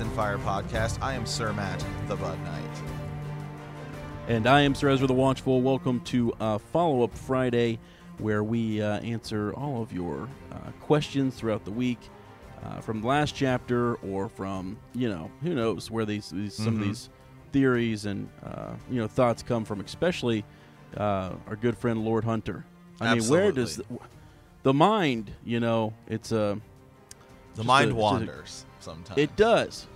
Ice and Fire podcast. I am Sir Matt, the Bud Knight. And I am Sir Ezra the Watchful. Welcome to uh, Follow Up Friday, where we uh, answer all of your uh, questions throughout the week uh, from the last chapter or from, you know, who knows where these, these some of Mhm. these theories and, uh, you know, thoughts come from, especially uh, our good friend Lord Hunter. I mean, where does the, the mind, you know, it's a. The mind a- just a- wanders sometimes. It does.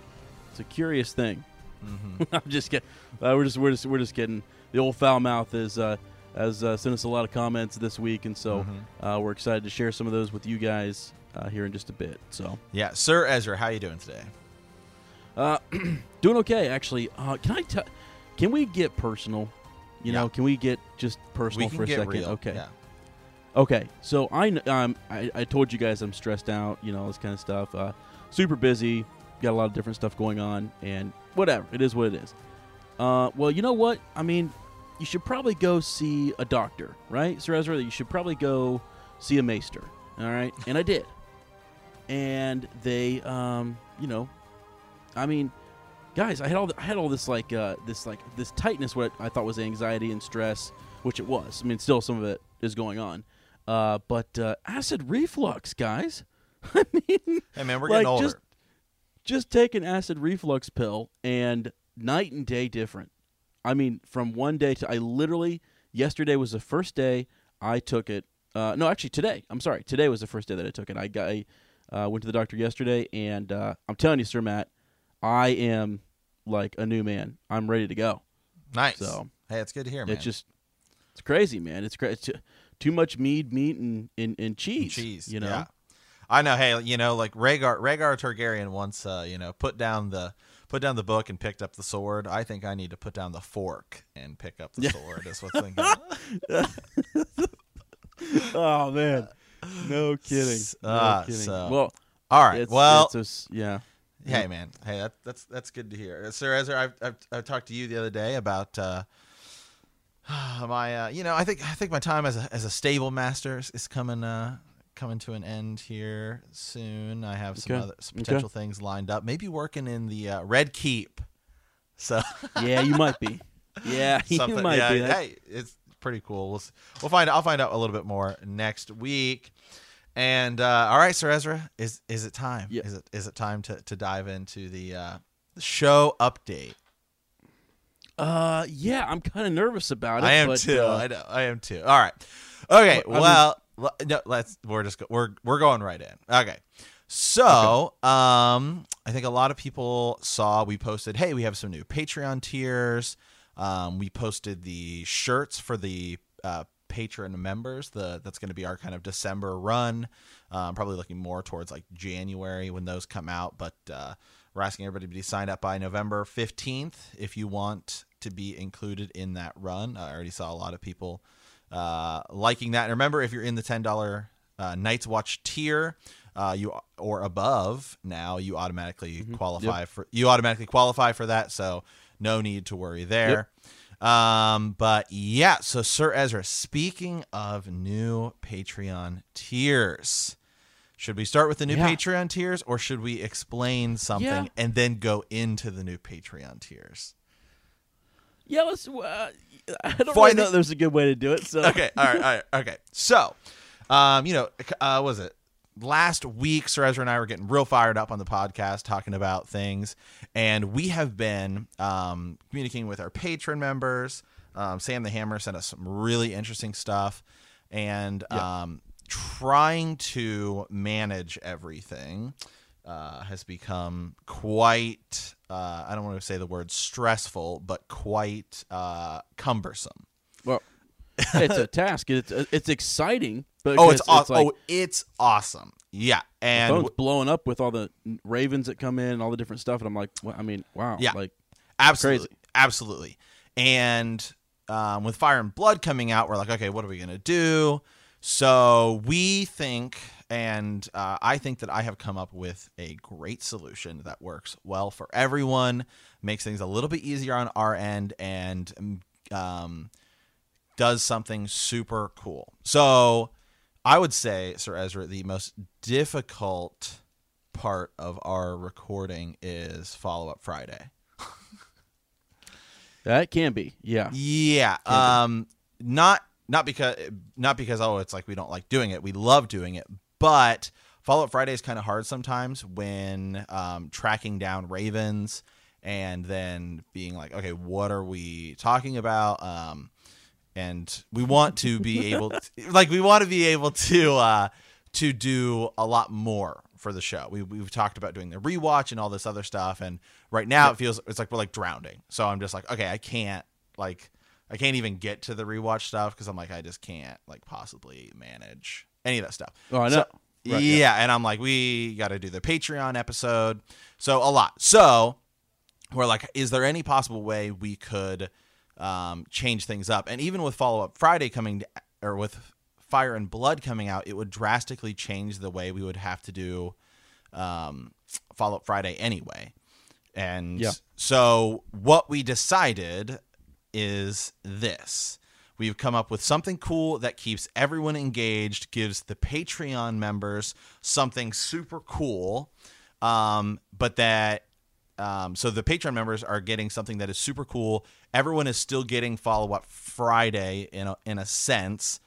It's a curious thing. Mhm. I'm just kidding. Uh, we're just we're just we're just kidding. The old foul mouth is uh, has uh, sent us a lot of comments this week, and so Mhm. uh, we're excited to share some of those with you guys uh, here in just a bit. So Yeah, Sir Ezra, how you doing today? uh, doing okay actually. Uh, can I tell? Can we get personal? You Yeah. know, can we get just personal for a second? real. Okay. Yeah. Okay, so I, um, I I told you guys I'm stressed out, you know, all this kind of stuff. Uh, super busy, got a lot of different stuff going on, and whatever, it is what it is. Uh, well, you know what? I mean, you should probably go see a doctor, right, Sir Ezra? That you should probably go see a maester, all right? And I did, and they, um, you know, I mean, guys, I had all, the, I had all this like, uh, this like this tightness, what I thought was anxiety and stress, which it was. I mean, still some of it is going on. Uh, but uh, acid reflux, guys. I mean, Hey man, we're like, getting older. Just, just take an acid reflux pill, and night and day different. I mean, from one day to I literally yesterday was the first day I took it. Uh, no, actually today. I'm sorry. Today was the first day that I took it. I got I, uh, went to the doctor yesterday, and uh, I'm telling you, Sir Matt, I am like a new man. I'm ready to go. nice. so, hey, it's good to hear, man. It's just it's crazy, man. It's crazy. Too, too much meat, meat, and, and, and cheese. cheese. You know. Yeah. I know. Hey, you know, like Rhaegar, Rhaegar Targaryen once, uh, you know, put down the put down the book and picked up the sword. I think I need to put down the fork and pick up the Yeah. sword. Is what's thinking. oh man, no kidding. No Ah, kidding. so- well, All right. it's, well, it's a yeah. Hey man, hey that, that's that's good to hear, Uh, Sir Ezra. I've, I've, I've talked to you the other day about uh, my, uh, you know, I think I think my time as a as a stable master is, is coming uh, coming to an end here soon. I have some Okay. other some Okay. potential things lined up. Maybe working in the uh, Red Keep. So Yeah, you might be. Yeah, you might yeah, be. Hey, it's pretty cool. We'll we'll find I'll find out a little bit more next week. And uh, all right, Sir Ezra, is is it time? Is it is it time to, to dive into the uh, show update? Uh, yeah, I'm kind of nervous about it. I am but, too. uh, I know. I am too. All right. Okay. Well, well, no, let's. We're just go, we're we're going right in. Okay. So, um, I think a lot of people saw we posted. Hey, we have some new Patreon tiers. Um, we posted the shirts for the uh, patron members. The that's going to be our kind of December run. Um, probably looking more towards like January when those come out. But uh, we're asking everybody to be signed up by November fifteenth if you want to be included in that run. I already saw a lot of people uh, liking that. And remember, if you're in the ten dollar uh, Night's Watch tier, uh, you or above now, you automatically qualify for you automatically qualify for that. So no need to worry there. Um, but yeah, so Sir Ezra, speaking of new Patreon tiers, should we start with the new Yeah. Patreon tiers or should we explain something Yeah. and then go into the new Patreon tiers? Yeah, let's. Uh, I don't Fine. really know. There's a good way to do it. So okay, all right, all right, okay. So, um, you know, uh, was it last week? Sir Ezra and I were getting real fired up on the podcast, talking about things, and we have been um, communicating with our patron members. Um, Sam the Hammer sent us some really interesting stuff, and um, trying to manage everything. Uh, has become quite, uh, I don't want to say the word stressful, but quite uh, cumbersome. well, it's a task. It's it's exciting, but Oh, it's, because awesome. like oh, it's awesome. Yeah, and phone's w- blowing up with all the ravens that come in, and all the different stuff, and I'm like, well, I mean, wow, Yeah. like absolutely, crazy. absolutely. And um, with Fire and Blood coming out, we're like, okay, what are we gonna do? So we think, and uh, I think that I have come up with a great solution that works well for everyone, makes things a little bit easier on our end, and um, does something super cool. So I would say, Sir Ezra, the most difficult part of our recording is Follow Up Friday. that can be, yeah, Yeah. Um not not because not because oh it's like we don't like doing it. We love doing it. But Follow Up Friday is kind of hard sometimes when um tracking down ravens and then being like, okay, what are we talking about? Um and we want to be able to, like we want to be able to uh to do a lot more for the show. We we've talked about doing the rewatch and all this other stuff and right now it feels it's like we're like drowning. So I'm just like, okay, I can't like I can't even get to the rewatch stuff because I'm like I just can't like possibly manage any of that stuff. Oh, I So- know. Right, yeah, yeah. and I'm like, we got to do the Patreon episode, so a lot. So we're like, is there any possible way we could um, change things up? And even with Follow Up Friday coming, or with Fire and Blood coming out, it would drastically change the way we would have to do um, Follow Up Friday anyway. And Yeah. so what we decided is this. We've come up with something cool that keeps everyone engaged, gives the Patreon members something super cool, um, but that um, so the Patreon members are getting something that is super cool. Everyone is still getting follow up Friday in a, in a sense,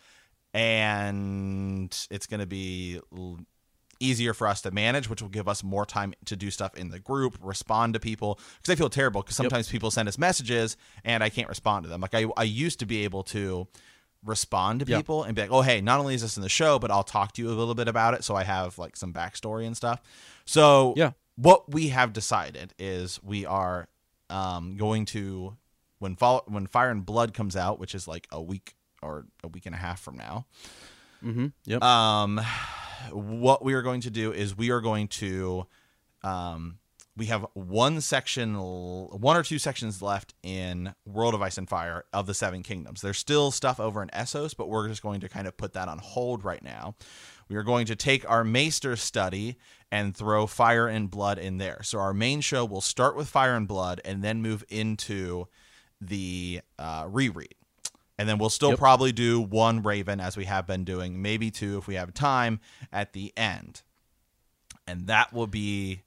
and it's going to be easier for us to manage, which will give us more time to do stuff in the group, respond to people. Because I feel terrible because sometimes people send us messages and I can't respond to them. Like I, I used to be able to respond to Yeah. people and be like, oh, hey, not only is this in the show, but I'll talk to you a little bit about it. So I have like some backstory and stuff. So Yeah. what we have decided is we are um, going to when when Fire and Blood comes out, which is like a week or a week and a half from now. mm-hmm, yep, Um, what we are going to do is we are going to, um, we have one section, one or two sections left in World of Ice and Fire of the Seven Kingdoms. There's still stuff over in Essos, but we're just going to kind of put that on hold right now. We are going to take our Maester study and throw Fire and Blood in there. So our main show will start with Fire and Blood and then move into the uh, reread. And then we'll still Yep. probably do one Raven as we have been doing, maybe two if we have time at the end. And that will be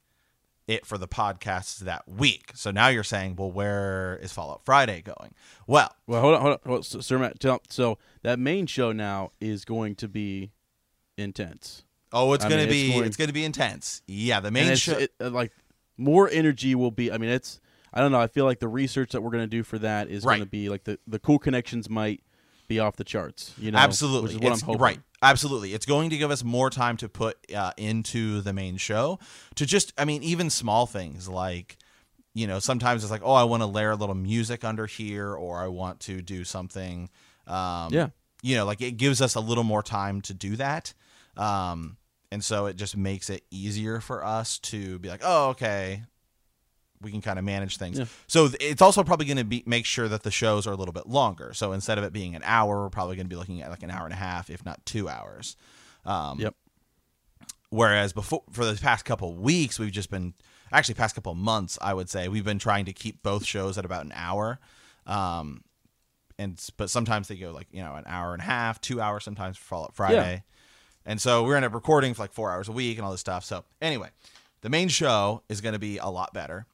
it for the podcasts that week. So now you're saying, well, where is Follow Up Friday going? Well, Well, hold on, hold on, hold on. So, Sir Matt, tell, so that main show now is going to be intense. oh, it's gonna mean, it's be going- it's gonna be intense. Yeah, the main show. it, uh, like more energy will be. I mean, it's. I don't know. I feel like the research that we're going to do for that is Right. going to be like the the cool connections might be off the charts. You know, absolutely which is what It's- I'm hoping. right absolutely it's going to give us more time to put uh, into the main show to just i mean even small things like you know sometimes it's like oh i want to layer a little music under here or i want to do something um Yeah. you know like it gives us a little more time to do that um and so it just makes it easier for us to be like oh okay we can kind of manage things. Yeah. So it's also probably going to be make sure that the shows are a little bit longer. So instead of it being an hour, we're probably going to be looking at like an hour and a half, if not two hours. Um, Yep. Whereas before, for the past couple weeks, we've just been actually past couple months, I would say we've been trying to keep both shows at about an hour. Um, and but sometimes they go like you know an hour and a half, two hours sometimes for Friday, and so we're end up recording for like four hours a week and all this stuff. So anyway, the main show is going to be a lot better,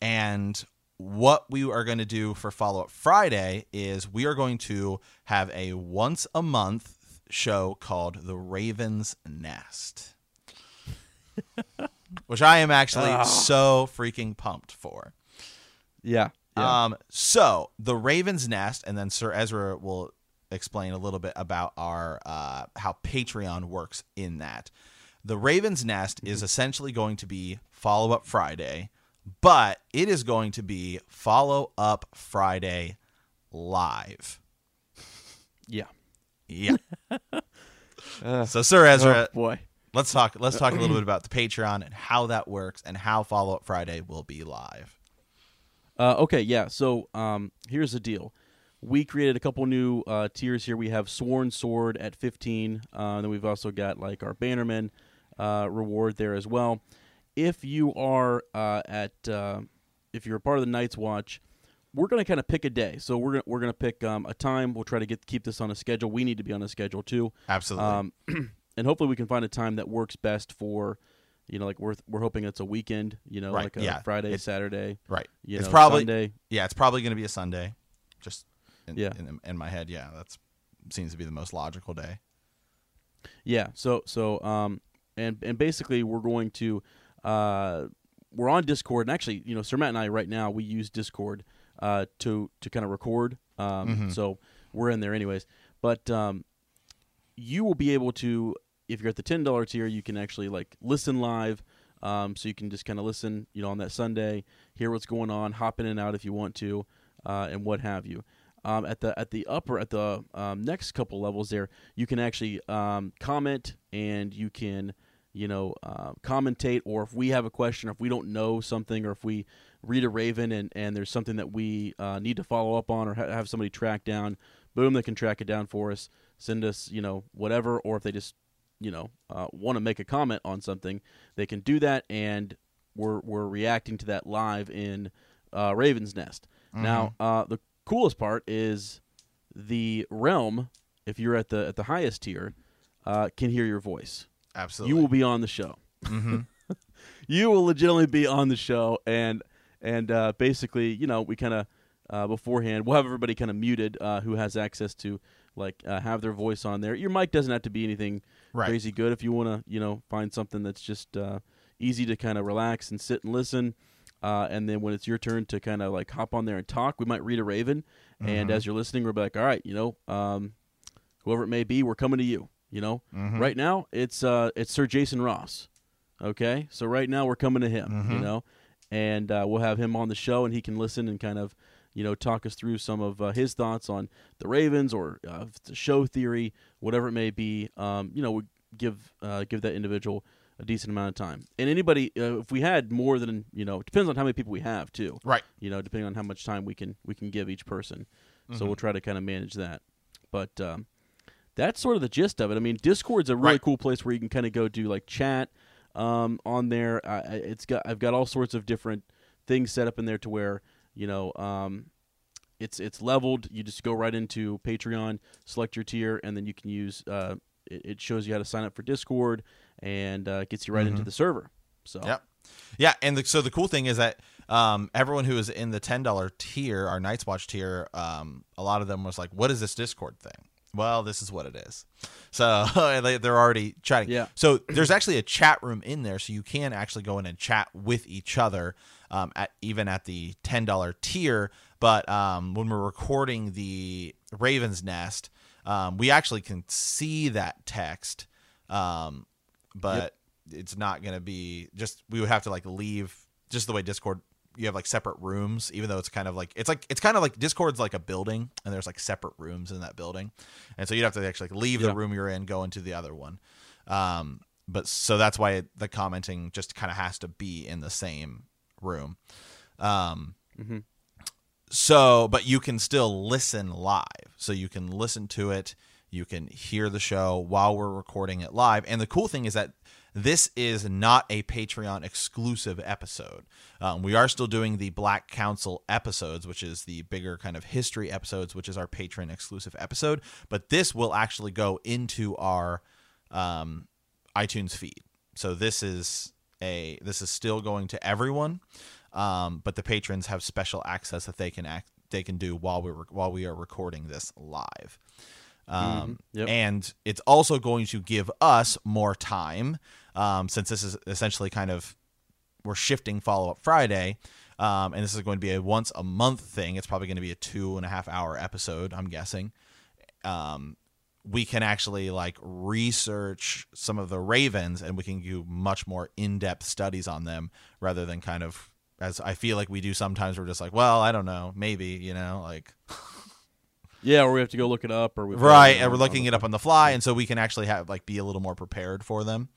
and what we are going to do for Follow Up Friday is we are going to have a once a month show called The Raven's Nest. Which I am actually so freaking pumped for. Yeah. yeah. Um, so the Raven's Nest, and then Sir Ezra will explain a little bit about our uh, how Patreon works in that. The Raven's Nest is essentially going to be follow up Friday, but it is going to be follow up Friday live. yeah. Yeah. so Sir Ezra, oh boy. let's talk. Let's talk a little bit about the Patreon and how that works and how follow up Friday will be live. Uh, okay, yeah. So um, here's the deal. We created a couple new uh, tiers here. We have Sworn Sword at 15. Uh, and then we've also got like our Bannerman uh, reward there as well. If you are uh, at, uh, if you're a part of the Night's Watch, we're gonna kind of pick a day. So we're gonna we're gonna pick um, a time. We'll try to get keep this on a schedule. We need to be on a schedule too. Absolutely. Um, and hopefully we can find a time that works best for, you know, like we're we're hoping it's a weekend. You know, Right, like a yeah. Friday, Saturday. right. You it's know, probably Sunday. Yeah, it's probably going to be a Sunday. Just in, Yeah. in, in my head, yeah, that's seems to be the most logical day. Yeah. So so um and and basically we're going to uh we're on Discord and actually you know Sir Matt and I right now we use Discord uh to to kind of record um so we're in there anyways. But um you will be able to if you're at the ten dollar tier you can actually like listen live um so you can just kind of listen you know on that Sunday hear what's going on hop in and out if you want to uh and what have you. Um, at the at the upper at the um, next couple levels there you can actually um, comment and you can you know uh, commentate or if we have a question or if we don't know something or if we read a raven and, and there's something that we uh, need to follow up on or ha- have somebody track down boom they can track it down for us send us you know whatever or if they just you know uh, want to make a comment on something they can do that and we're, we're reacting to that live in uh, raven's nest. Now uh, the coolest part is the realm if you're at the at the highest tier uh, can hear your voice Absolutely. you will be on the show. you will legitimately be on the show, and and uh, basically, you know, we kind of uh, beforehand we'll have everybody kind of muted uh, who has access to like uh, have their voice on there. Your mic doesn't have to be anything Right. crazy good if you want to, you know, find something that's just uh, easy to kind of relax and sit and listen. Uh, and then when it's your turn to kind of like hop on there and talk, we might read a raven, and as you're listening, we're like, all right, you know, um, whoever it may be, we're coming to you. You know, right now it's uh, it's Sir Jason Ross. Okay, so right now we're coming to him. You know, and uh, we'll have him on the show, and he can listen and kind of you know talk us through some of uh, his thoughts on the Ravens or uh, the show theory, whatever it may be. Um, you know, we give uh, give that individual a decent amount of time. And anybody, uh, if we had more than you know, it depends on how many people we have too right. you know, depending on how much time we can we can give each person. So we'll try to kind of manage that. But um, that's sort of the gist of it. I mean, Discord's a really Right. cool place where you can kind of go do like chat um, on there. I, I- it's got I've got all sorts of different things set up in there to where you know um, it's it's leveled. You just go right into Patreon, select your tier, and then you can use. Uh, it, it shows you how to sign up for Discord and uh, gets you right into the server. So Yep. Yeah, and the, so the cool thing is that um, everyone who is in the ten dollar tier, our Night's Watch tier, um, a lot of them was like, "What is this Discord thing?" Well, this is what it is. So they, they're already chatting. Yeah. So there's actually a chat room in there, so you can actually go in and chat with each other um, at even at the ten dollar tier. But um, when we're recording the Raven's Nest, um, we actually can see that text. Um, but it's not going to be just we would have to like leave just the way discord you have like separate rooms even though it's kind of like it's like it's kind of like discord's like a building and there's like separate rooms in that building. And so you'd have to actually like leave Yeah. the room you're in go into the other one. Um but so that's why it, the commenting just kind of has to be in the same room. Um so but you can still listen live. So you can listen to it. You can hear the show while we're recording it live. And the cool thing is that this is not a Patreon exclusive episode. Um, we are still doing the Black Council episodes, which is the bigger kind of history episodes, which is our patron exclusive episode. But this will actually go into our um, iTunes feed. So this is a this is still going to everyone, um, but the patrons have special access that they can act they can do while we are while we are recording this live. Um, Yep. And it's also going to give us more time um, since this is essentially kind of we're shifting follow up Friday. Um, and this is going to be a once a month thing. It's probably going to be a two and a half hour episode, I'm guessing. Um, we can actually like research some of the ravens and we can do much more in-depth studies on them rather than kind of as I feel like we do sometimes we're just like, well, I don't know, maybe, you know, like Yeah, or we have to go look it up, or we right and we're looking it up on the fly and so we can actually have like be a little more prepared for them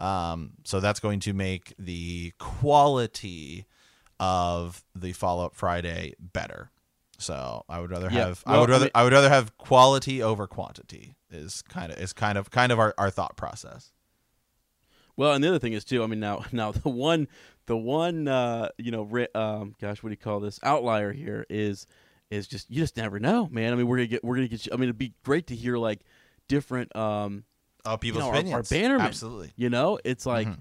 um, so that's going to make the quality of the follow-up friday better so i would rather Yeah. have i Well, would I rather mean- I would rather have quality over quantity is kind of is kind of kind of our, our thought process Well, and the other thing is too. I mean, now now the one the one uh, you know, ri- um, gosh, what do you call this outlier here is is just you just never know, man. I mean, we're gonna get we're gonna get. You, I mean, it'd be great to hear like different um, you people's know, our, our opinions bannermen. absolutely You know, it's like Mhm.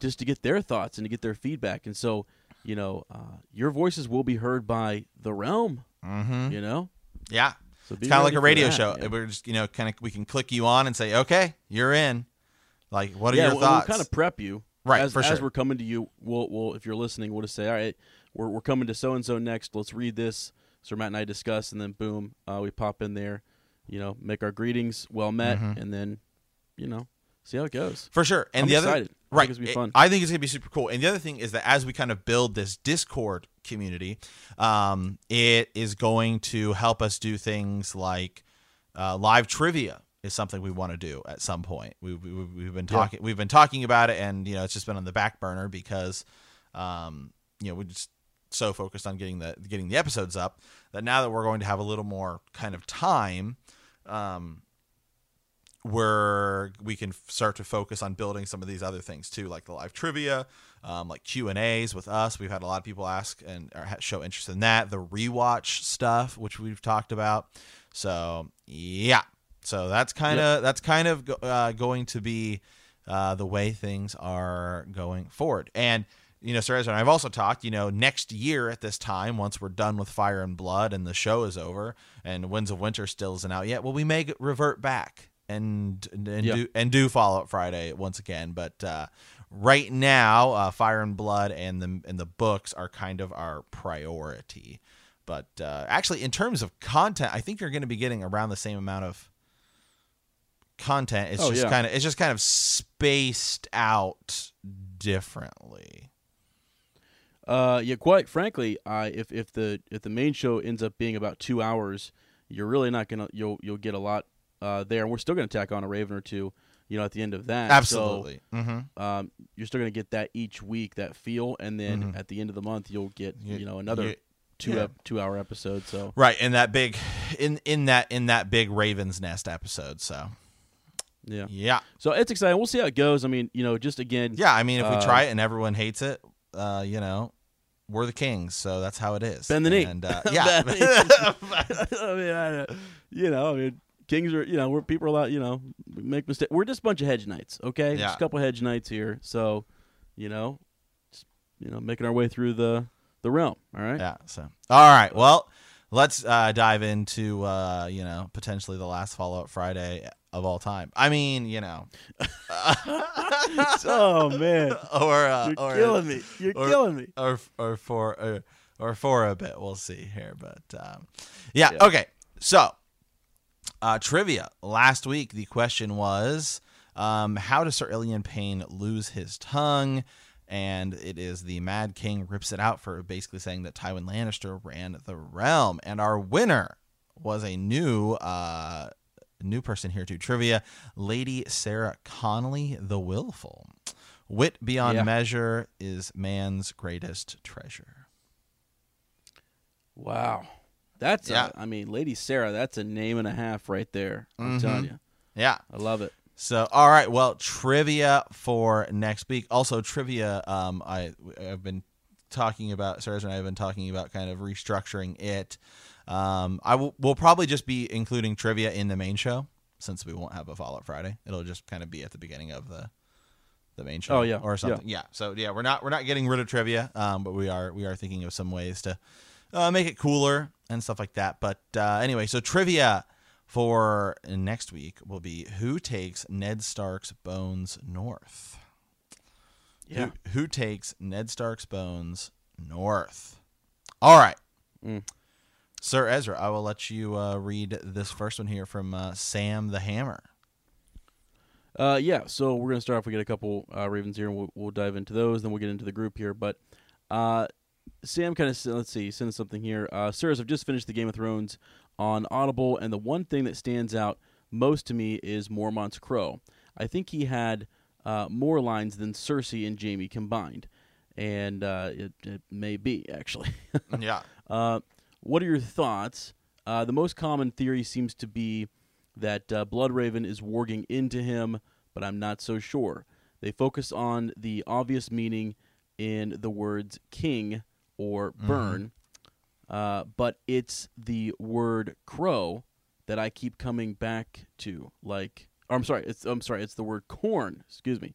just to get their thoughts and to get their feedback, and so you know, uh, your voices will be heard by the realm. mm-hmm. You know, yeah so it's kind of like a radio that, show man. we're just you know kind of we can click you on and say okay you're in like what are yeah, your we'll, thoughts We'll kind of prep you, Right, As, for as we're coming to you, we'll, we'll if you're listening, we'll just say, all right, we're we're coming to so and so next. Let's read this. So Matt and I discuss, and then boom, uh, we pop in there, you know, make our greetings, well met, Mm-hmm. and then, you know, see how it goes. For sure. And I'm the other excited. I right, think it's gonna be fun. I think it's gonna be super cool. And the other thing is that as we kind of build this Discord community, um, it is going to help us do things like uh, live trivia is something we want to do at some point. We, we, we've been talking we've been talking about it, and you know it's just been on the back burner because um, you know we just so focused on getting the getting the episodes up that now that we're going to have a little more kind of time um, where we can start to focus on building some of these other things too, like the live trivia, um, like Q and A's with us. We've had a lot of people ask and show interest in that. The rewatch stuff, which we've talked about. So yeah, so that's kind of that's kind of uh, going to be uh, the way things are going forward. And you know, Sir Ezra, and I've also talked. You know, next year at this time, once we're done with Fire and Blood and the show is over, and Winds of Winter still isn't out yet, well, we may revert back and and, and do and do Follow Up Friday once again. But uh, right now, uh, Fire and Blood and the and the books are kind of our priority. But uh, actually, in terms of content, I think you're going to be getting around the same amount of content. It's Oh, just yeah. kind of it's just kind of spaced out differently. Uh, yeah, quite frankly, I if if the if the main show ends up being about two hours, you're really not gonna you'll you'll get a lot uh, there, and we're still gonna tack on a Raven or two, you know, at the end of that. So, Absolutely. mm-hmm. um, you're still going to get that each week, that feel, and then Mhm. at the end of the month, you'll get You- you, know another you- two yeah. ep- two hour episode. So Right, in that big, in in that in that big Ravens Nest episode. So yeah, yeah, so it's exciting. We'll see how it goes. I mean, you know, just again, yeah. I mean, if we Uh, try it and everyone hates it, uh, you know, we're the kings. So that's how it is. Bend the knee. And uh, yeah, I mean, I, you know, I mean, kings are you know we're people are a lot you know make mistakes. We're just a bunch of hedge knights, okay? Yeah. Just a couple hedge knights here. So, you know, just, you know, making our way through the the realm. All right. yeah. So all right, well, let's uh, dive into uh, you know potentially the last Follow Up Friday of all time. I mean, you know, oh man, or uh, you're or, killing me. You're or- killing me. or or for or, or for a bit. We'll see here, but um, yeah, Yeah. Okay, so uh, trivia. Last week, the question was, um, how does Sir Ilyn Payne lose his tongue? And it is the Mad King rips it out for basically saying that Tywin Lannister ran the realm. And our winner was a new uh, new person here to trivia, Lady Sarah Connolly the Willful. Wit beyond Yeah. measure is man's greatest treasure. Wow. That's Yeah. a, I mean, Lady Sarah, that's a name and a half right there. I'm Mhm. telling you. Yeah. I love it. So, all right. Well, trivia for next week. Also, trivia. Um, I I've been talking about. Sarah and I have been talking about kind of restructuring it. Um, I will. We'll probably just be including trivia in the main show since we won't have a follow up Friday. It'll just kind of be at the beginning of the the main show. Oh, yeah. or something. Yeah. So yeah, we're not we're not getting rid of trivia. Um, but we are we are thinking of some ways to uh, make it cooler and stuff like that. But uh, anyway, so trivia for next week will be who takes Ned Stark's bones north. Yeah. Who, who takes Ned Stark's bones north? All right. Mm. Sir Ezra, I will let you uh, read this first one here from uh, Sam the Hammer. Uh, yeah, so we're gonna start off. We get a couple uh, Ravens here, and we'll, we'll dive into those. Then we'll get into the group here. But uh, Sam kind of let's see, send something here. Uh, Sirs, I've just finished the Game of Thrones on Audible, and the one thing that stands out most to me is Mormont's Crow. I think he had uh, more lines than Cersei and Jaime combined, and uh, it, it may be actually. yeah. Uh, what are your thoughts? Uh, the most common theory seems to be that uh, Bloodraven is warging into him, but I'm not so sure. They focus on the obvious meaning in the words king or burn, uh, but it's the word crow that I keep coming back to. Like, or I'm sorry, it's I'm sorry, it's the word corn. Excuse me,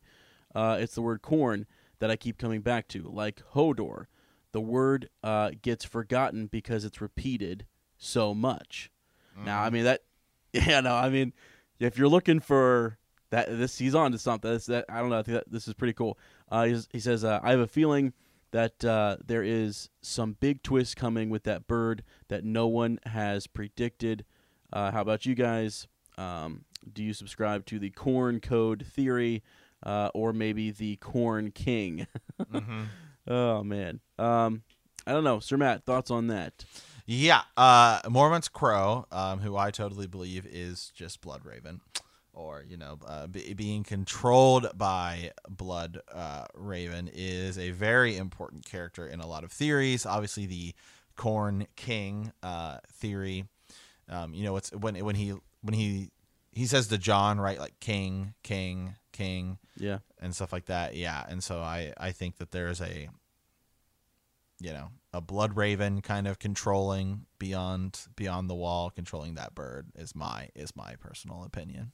uh, it's the word corn that I keep coming back to. Like Hodor, the word uh, gets forgotten because it's repeated so much. Now, I mean that, yeah, no, I mean if you're looking for that, this he's on to something. That's, that I don't know. I think that this is pretty cool. Uh, he's, he says, uh, I have a feeling that uh, there is some big twist coming with that bird that no one has predicted. Uh, how about you guys? Um, do you subscribe to the corn code theory, uh, or maybe the corn king? Oh man, um, I don't know, Sir Matt. Thoughts on that? Yeah, uh, Mormont's Crow, um, who I totally believe is just Blood Raven, or you know, uh, be, being controlled by Blood uh, Raven, is a very important character in a lot of theories. Obviously, the Corn King uh, theory. Um, you know, it's when when he when he he says to Jon, right, like King, King, King Yeah. and stuff like that. Yeah, and so I I think that there's a you know a blood raven kind of controlling beyond beyond the wall, controlling that bird is my is my personal opinion.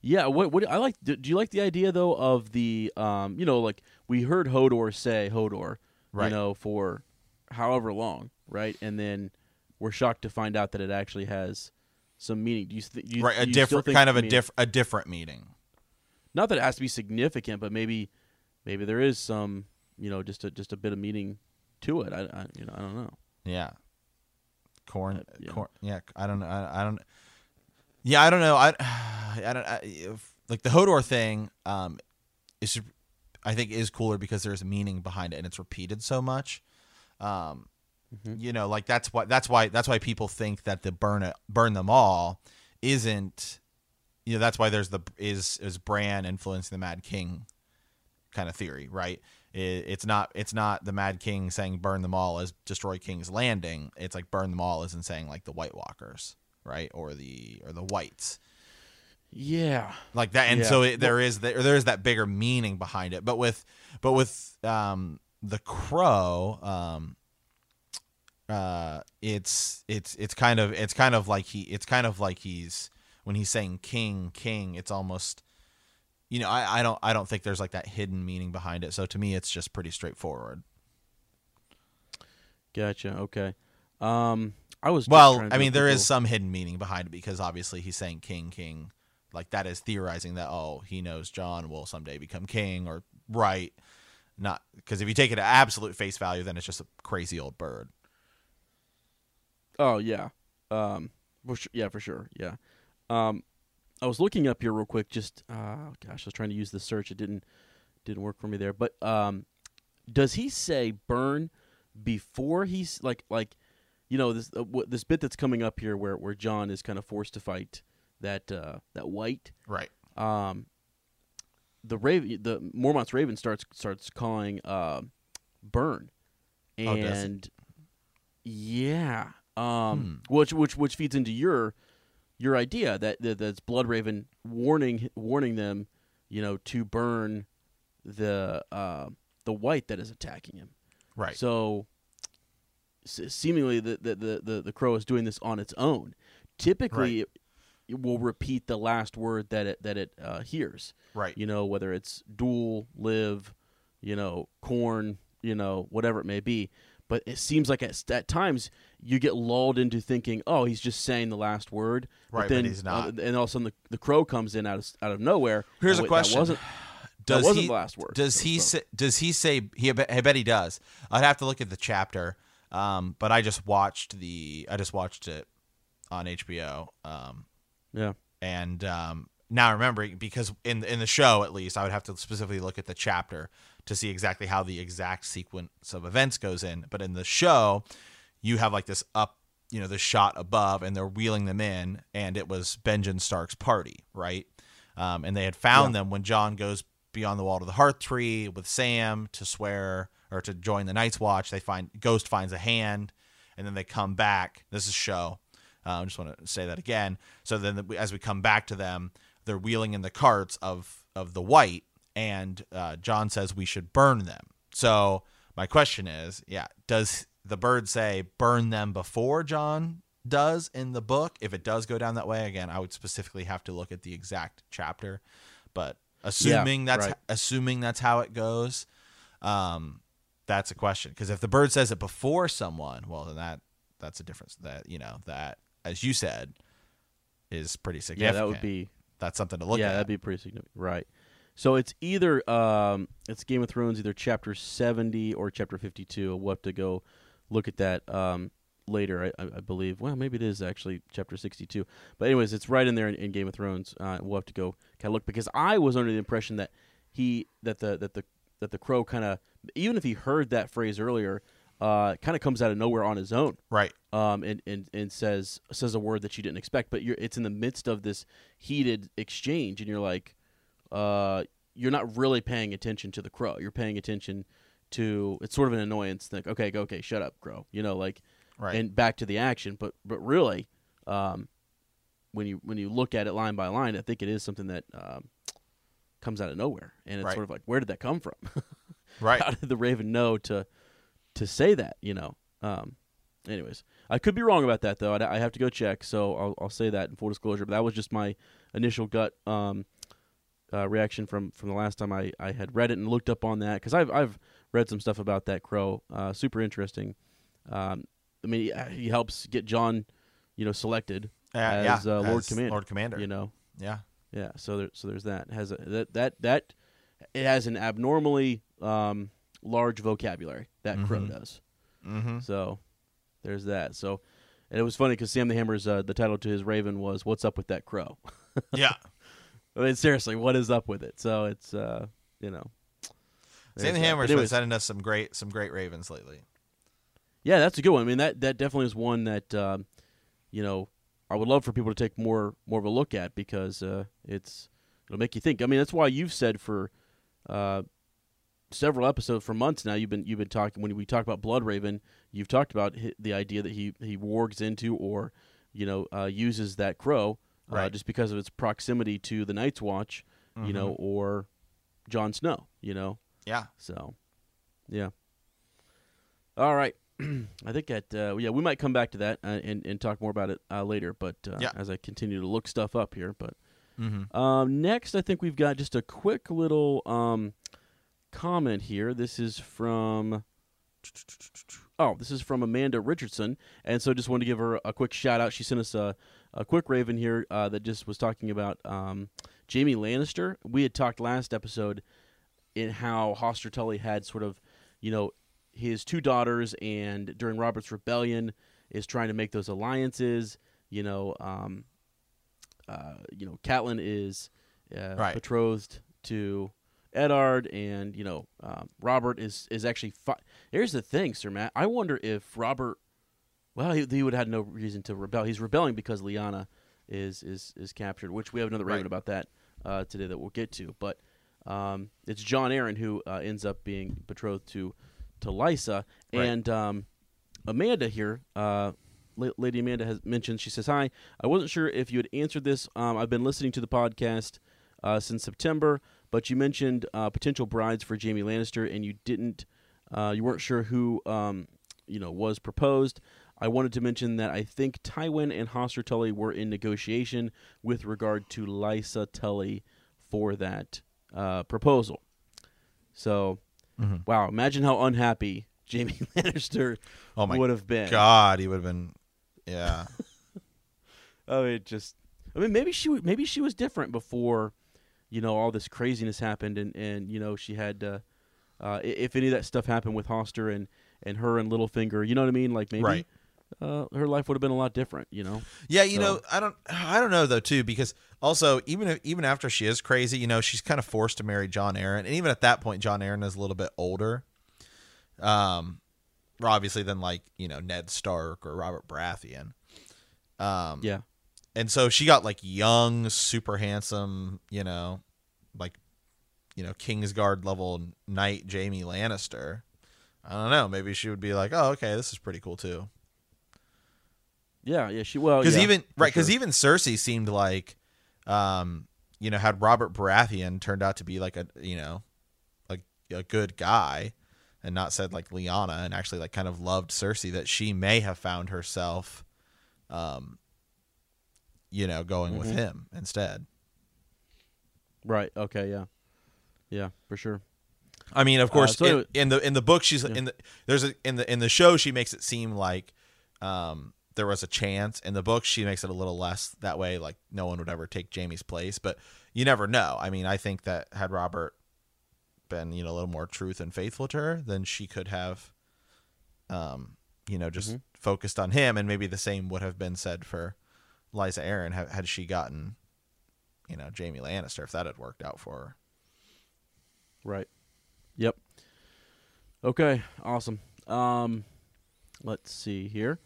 Yeah, what what I like do, do you like the idea though of the um you know like we heard Hodor say Hodor Right. you know for however long right and then we're shocked to find out that it actually has some meaning. Do you, th- you right, a do you still different kind of a diff a different meaning. not that it has to be significant, but maybe maybe there is some you know just a just a bit of meaning to it. I, I you know I don't know. Yeah. Corn, Uh, yeah. corn. Yeah, I don't know. I, I don't. Yeah, I don't know. I, I don't. I, if, like the Hodor thing, um, is I think is cooler because there's meaning behind it and it's repeated so much. Um, you know, like that's why that's why that's why people think that the burn it burn them all isn't. You know, that's why there's the is is Bran influencing the Mad King kind of theory, right? It, it's not it's not the Mad King saying burn them all as destroy King's Landing. It's like burn them all isn't saying like the White Walkers, right? Or the or the Whites Yeah. like that and Yeah. so it, there is there, there is that bigger meaning behind it but with but with um the crow um uh it's it's it's kind of it's kind of like he it's kind of like he's when he's saying king king it's almost you know I, I don't i don't think there's like that hidden meaning behind it so to me it's just pretty straightforward Gotcha. Okay. Um, I was well i mean there is some hidden meaning behind it because obviously he's saying king king like that is theorizing that oh he knows jon will someday become king or right not because if you take it at absolute face value then it's just a crazy old bird Oh yeah. Um, for sure, yeah, for sure. Yeah. Um, I was looking up here real quick. Just oh gosh, I was trying to use the search. It didn't didn't work for me there. But um, does he say burn before he's like like you know this uh, what, this bit that's coming up here where where Jon is kind of forced to fight that uh, that white. Right. Um, the raven, the Mormont's raven starts starts calling uh, burn, Oh, and yeah, um, which which which feeds into your your idea that, that that's Bloodraven warning warning them, you know, to burn the uh, the white that is attacking him. Right. So seemingly the, the the, the the crow is doing this on its own. Typically, it, it will repeat the last word that it that it uh, hears. Right. You know, whether it's duel, live, you know, corn, you know, whatever it may be. But it seems like at, at times you get lulled into thinking, oh, he's just saying the last word. Right, but then, he's not. uh, and all of a sudden the, the crow comes in out of out of nowhere. Here's Oh, a question. That wasn't, does wasn't he, the last word. Does he say, does he say he I bet he does. I'd have to look at the chapter. Um, but I just watched the I just watched it on HBO. Um, yeah. and um, now remembering because in in the show at least I would have to specifically look at the chapter to see exactly how the exact sequence of events goes in. But in the show, you have like this up, you know, this shot above, and they're wheeling them in, and it was Benjen Stark's party, right? Um, and they had found them when Jon goes beyond the wall to the heart tree with Sam to swear or to join the Night's Watch. They find Ghost finds a hand, and then they come back. This is show. Uh, I just want to say that again. So then, as we come back to them, they're wheeling in the carts of of the white, and uh, Jon says we should burn them. So my question is, yeah, does the bird say burn them before Jon does in the book? If it does go down that way, again, I would specifically have to look at the exact chapter, but assuming that's right. assuming that's how it goes, um, that's a question. Because if the bird says it before someone, well, then that that's a difference. That you know that as you said is pretty significant. Yeah, that would be that's something to look yeah, at. Yeah, that'd be pretty significant. Right. So it's either um, it's Game of Thrones, either chapter seventy or chapter fifty-two. We'll have to go look at that um, later, I, I I believe. Well, maybe it is actually chapter sixty-two. But anyways, it's right in there in, in Game of Thrones. Uh, we'll have to go kind of look because I was under the impression that he that the that the that the crow kind of even if he heard that phrase earlier, uh, kind of comes out of nowhere on his own right. um, and, and, and says says a word that you didn't expect, but you're it's in the midst of this heated exchange, and you're like, uh, you're not really paying attention to the crow. You're paying attention to it's sort of an annoyance. Like, okay, go, okay, shut up, crow. You know, like, Right. and back to the action. But but really, um, when you when you look at it line by line, I think it is something that um, comes out of nowhere, and it's Right. sort of like, where did that come from? Right. How did the Raven know to to say that? You know. Um, anyways, I could be wrong about that though. I'd, I have to go check, so I'll, I'll say that in full disclosure. But that was just my initial gut um, uh, reaction from from the last time I, I had read it and looked up on that because I've I've read some stuff about that crow. Uh, super interesting. Um, I mean, he, he helps get Jon, you know, selected Uh, as yeah, uh, Lord as Commander. Lord Commander. You know, Yeah. Yeah. So there, so there's that. It has a, that that that it has an abnormally um, large vocabulary that crow does. Mm-hmm. So there's that. So and it was funny because Sam the Hammer's uh, the title to his Raven was "What's up with that crow?" Yeah. I mean, seriously, what is up with it? So it's uh, you know, Sam the. Hammer's been sending us some great some great Ravens lately. Yeah, that's a good one. I mean, that that definitely is one that um, you know I would love for people to take more more of a look at because uh, it's it'll make you think. I mean, that's why you've said for uh, several episodes for months now. You've been you've been talking when we talk about Blood Raven. You've talked about the idea that he he wargs into or you know uh, uses that crow uh, Right. just because of its proximity to the Night's Watch, you know, or Jon Snow. You know, Yeah. so, yeah. All right. I think that uh, yeah we might come back to that uh, and and talk more about it uh, later. But uh, Yeah. as I continue to look stuff up here, but Mm-hmm. um, next I think we've got just a quick little um, comment here. This is from. Oh, this is from Amanda Richardson, and so just wanted to give her a quick shout out. She sent us a, a quick raven here uh, that just was talking about um, Jaime Lannister. We had talked last episode in how Hoster Tully had sort of, you know, his two daughters, and during Robert's rebellion, is trying to make those alliances. You know, um, uh, you know, Catelyn is uh, Right. betrothed to Eddard, and you know, um, Robert is is actually. Fi- Here's the thing, Sir Matt. I wonder if Robert. Well, he, he would have had no reason to rebel. He's rebelling because Lyanna is is is captured, which we have another Right. about that uh, today that we'll get to. But um, it's Jon Arryn who uh, ends up being betrothed to to Lysa, Right. and um, Amanda here uh, La- Lady Amanda has mentioned. She says, "Hi, I wasn't sure if you had answered this. Um, I've been listening to the podcast uh, since September, but you mentioned uh, potential brides for Jaime Lannister, and you didn't. Uh, you weren't sure who um, you know was proposed. I wanted to mention that I think Tywin and Hoster Tully were in negotiation with regard to Lysa Tully for that uh, proposal. So, wow, imagine how unhappy Jaime Lannister Oh would have been. God, he would have been. Yeah. I mean, just I mean, maybe she maybe she was different before, you know, all this craziness happened, and and you know she had, uh, uh, if any of that stuff happened with Hoster and and her and Littlefinger, you know what I mean? Like maybe Right. Uh, her life would have been a lot different, you know? Yeah, you So- know, I don't, I don't know though too, because also even if, even after she is crazy, you know, she's kind of forced to marry Jon Arryn, and even at that point, Jon Arryn is a little bit older, um, obviously than like you know Ned Stark or Robert Baratheon, um, Yeah, and so she got like young, super handsome, you know, like you know Kingsguard level knight Jaime Lannister. I don't know. Maybe she would be like, "Oh, okay, this is pretty cool too." Yeah, yeah. She well, because yeah, even right because sure. even Cersei seemed like, um, you know, had Robert Baratheon turned out to be like a you know, like a good guy, and not said like Lyanna, and actually like kind of loved Cersei, that she may have found herself, um, you know, going with Mhm. him instead. right, okay, yeah, yeah, for sure. I mean, of course, so in, in the in the book, she's Yeah. in the there's a in the in the show she makes it seem like um there was a chance. In the book, she makes it a little less that way, like no one would ever take Jaime's place. But you never know. I mean, I think that had Robert been you know a little more truth and faithful to her, then she could have, um, you know, just Mhm. focused on him, and maybe the same would have been said for Lysa Arryn had, had she gotten, you know, Jaime Lannister if that had worked out for her. Right. Yep. Okay. Awesome. Um, let's see here.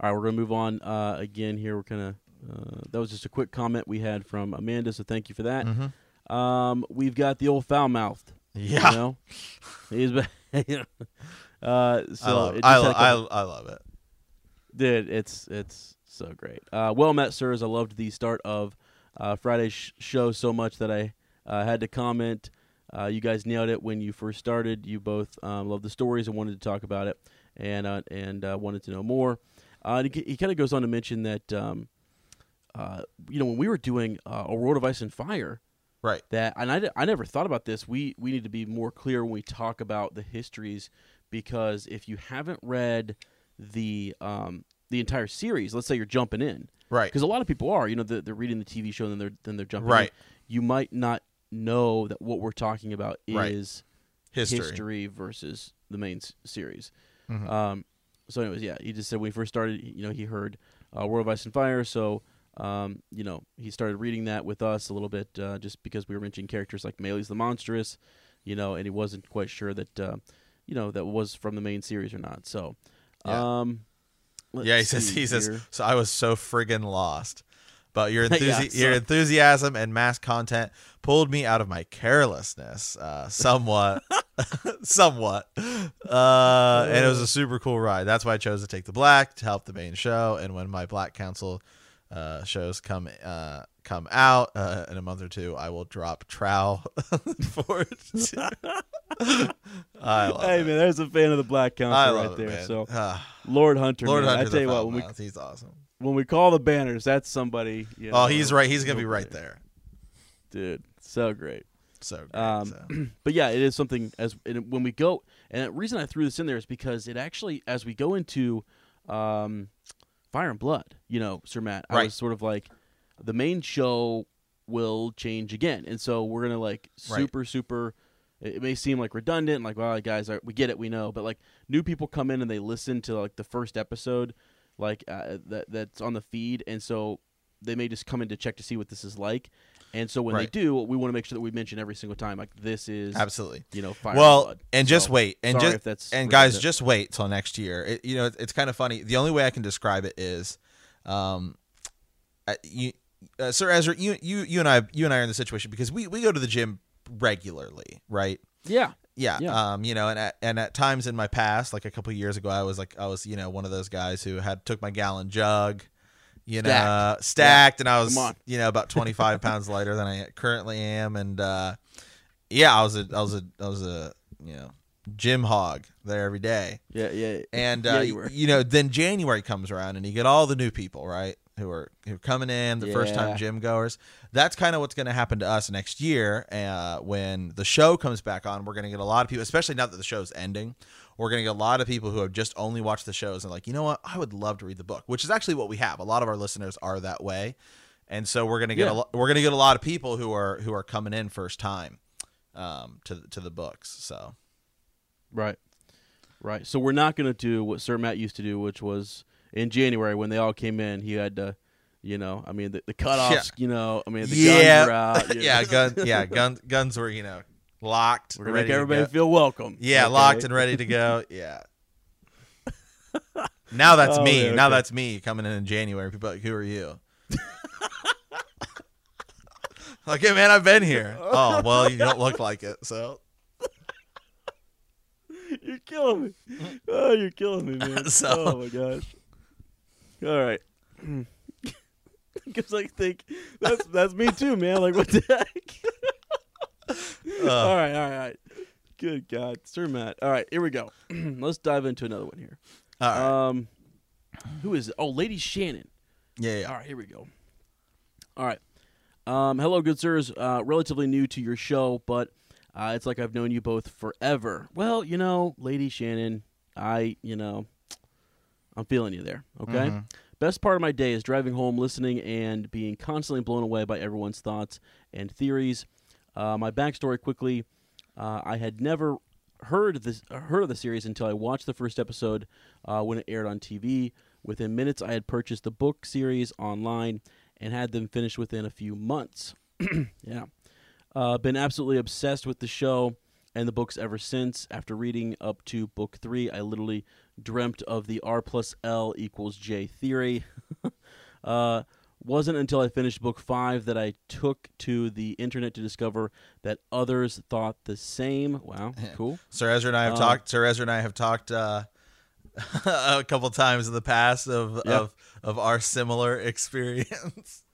All right, we're gonna move on. Uh, again, here we're gonna. Uh, that was just a quick comment we had from Amanda, so thank you for that. Mhm. Um, we've got the old foul mouthed. Yeah. You know, he's been. uh, so I love, it I, lo- I, I love it. Dude, it's it's so great. Uh, well met, sirs. I loved the start of uh, Friday's sh- show so much that I uh, had to comment. Uh, you guys nailed it when you first started. You both um, loved the stories and wanted to talk about it, and uh, and uh, wanted to know more. Uh, he, he kind of goes on to mention that um, uh, you know when we were doing uh, a World of Ice and Fire, Right. that and I, I never thought about this we we need to be more clear when we talk about the histories because if you haven't read the um the entire series let's say you're jumping in Right. because a lot of people are you know they're, they're reading the tv show and then they're then they're jumping Right. in. you might not know that what we're talking about Right. is History. versus the main s- series Mhm. um so anyways yeah he just said when he first started you know he heard uh, world of ice and fire so um, you know, he started reading that with us a little bit uh, just because we were mentioning characters like Maelys the Monstrous, you know, and he wasn't quite sure that, uh, you know, that was from the main series or not. So, Yeah. um, yeah, he says he says so I was so friggin' lost. But your Yeah, enthusi- your enthusiasm and mass content pulled me out of my carelessness, uh, somewhat, somewhat. Uh, and it was a super cool ride. That's why I chose to take the black to help the main show. And when my Black Council uh, shows come uh, come out uh, in a month or two, I will drop Trow for it. I love Hey it. man, there's a fan of the Black Council right love there. man. So Ah, Lord Hunter, Lord man, Hunter, I tell you what, when we Foul-Mouthed, he's awesome. When we call the banners, that's somebody. You Oh, he's right. He's gonna be right there. dude. So great. So great. Um, so. but yeah, it is something as and when we go. And the reason I threw this in there is because it actually, as we go into um, Fire and Blood, you know, Sir Matt, I Right. was sort of like, the main show will change again, and so we're gonna like Right. super super. It it may seem like redundant, like well, guys, are, we get it, we know, but like new people come in and they listen to like the first episode, like uh, that that's on the feed, and so they may just come in to check to see what this is like. And so when Right. they do, we want to make sure that we mention every single time, like this is Absolutely. you know, fire well, and, and just wait, and just if that's and guys, just wait till next year. It, you know, it, it's kind of funny. The only way I can describe it is, um, uh, you, uh, Sir Ezra, you, you, you and I, you and I are in the situation because we we go to the gym regularly, right? yeah, Yeah, Yeah. Um, you know, and at, and at times in my past, like a couple years ago, I was like, I was, you know, one of those guys who had took my gallon jug, you know, Stacked. stacked, and I was, you know, about twenty five pounds lighter than I currently am, and uh, yeah, I was a, I was a, I was a, you know, gym hog there every day, Yeah, yeah. and Yeah, uh, you you know, then January comes around, and you get all the new people, right? Who are who are coming in, the first time gym goers. That's kind of what's going to happen to us next year uh, when the show comes back on. We're going to get a lot of people, especially now that the show's ending. We're going to get a lot of people who have just only watched the shows and like, you know what? I would love to read the book, which is actually what we have. A lot of our listeners are that way, and so we're going to get Yeah. a we're going to get a lot of people who are who are coming in first time um, to to the books. So Right. Right. So we're not going to do what Sir Matt used to do, which was in January when they all came in, he had to, you know, I mean, the, the cutoffs, you know, I mean, the yeah, guns were out. yeah, know. gun, yeah, guns, guns were you know locked, We're to ready make everybody feel welcome. Yeah, okay? locked and ready to go. Yeah. now that's Oh, me. yeah, Now that's me coming in in January. People are like, who are you? like, hey, man, I've been here. Oh, well, you don't look like it. So, You're killing me. Oh, you're killing me, man. So- oh, my gosh. All right. Because I think that's that's me too, man. Like, what the heck? uh, all right, all right, all right. Good God, Sir Matt. All right, here we go. Let's dive into another one here. all right. Um, who is it? Oh, Lady Shannon. yeah, yeah. All right, here we go. All right. Um, hello, good sirs. Uh, relatively new to your show, but uh, it's like I've known you both forever. Well, you know, Lady Shannon, I, you know, I'm feeling you there. Okay. Best part of my day is driving home, listening, and being constantly blown away by everyone's thoughts and theories. Uh, my backstory quickly: uh, I had never heard this heard of the series until I watched the first episode uh, when it aired on TV. Within minutes, I had purchased the book series online and had them finished within a few months. yeah, uh, been absolutely obsessed with the show and the books ever since. After reading up to book three, I literally dreamt of the R plus L equals J theory. uh, wasn't until I finished book five that I took to the internet to discover that others thought the same. Wow, cool. Sir Ezra and I have Uh, talked. Sir Ezra and I have talked uh, a couple times in the past of Yeah. of of our similar experience.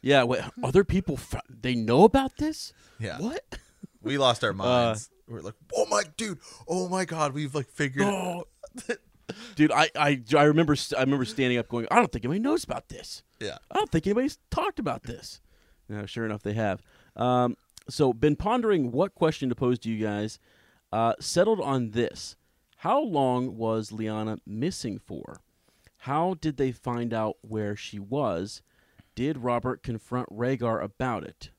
Yeah, wait, other people f- they know about this? Yeah. What? We lost our minds. We're like, "Oh my dude! Oh my god! We've like figured." Oh. Dude, I, I, I remember I remember standing up going, I don't think anybody knows about this. Yeah. I don't think anybody's talked about this. No, sure enough, they have. Um, so, been pondering what question to pose to you guys. Uh, settled on this: How long was Lyanna missing for? How did they find out where she was? Did Robert confront Rhaegar about it?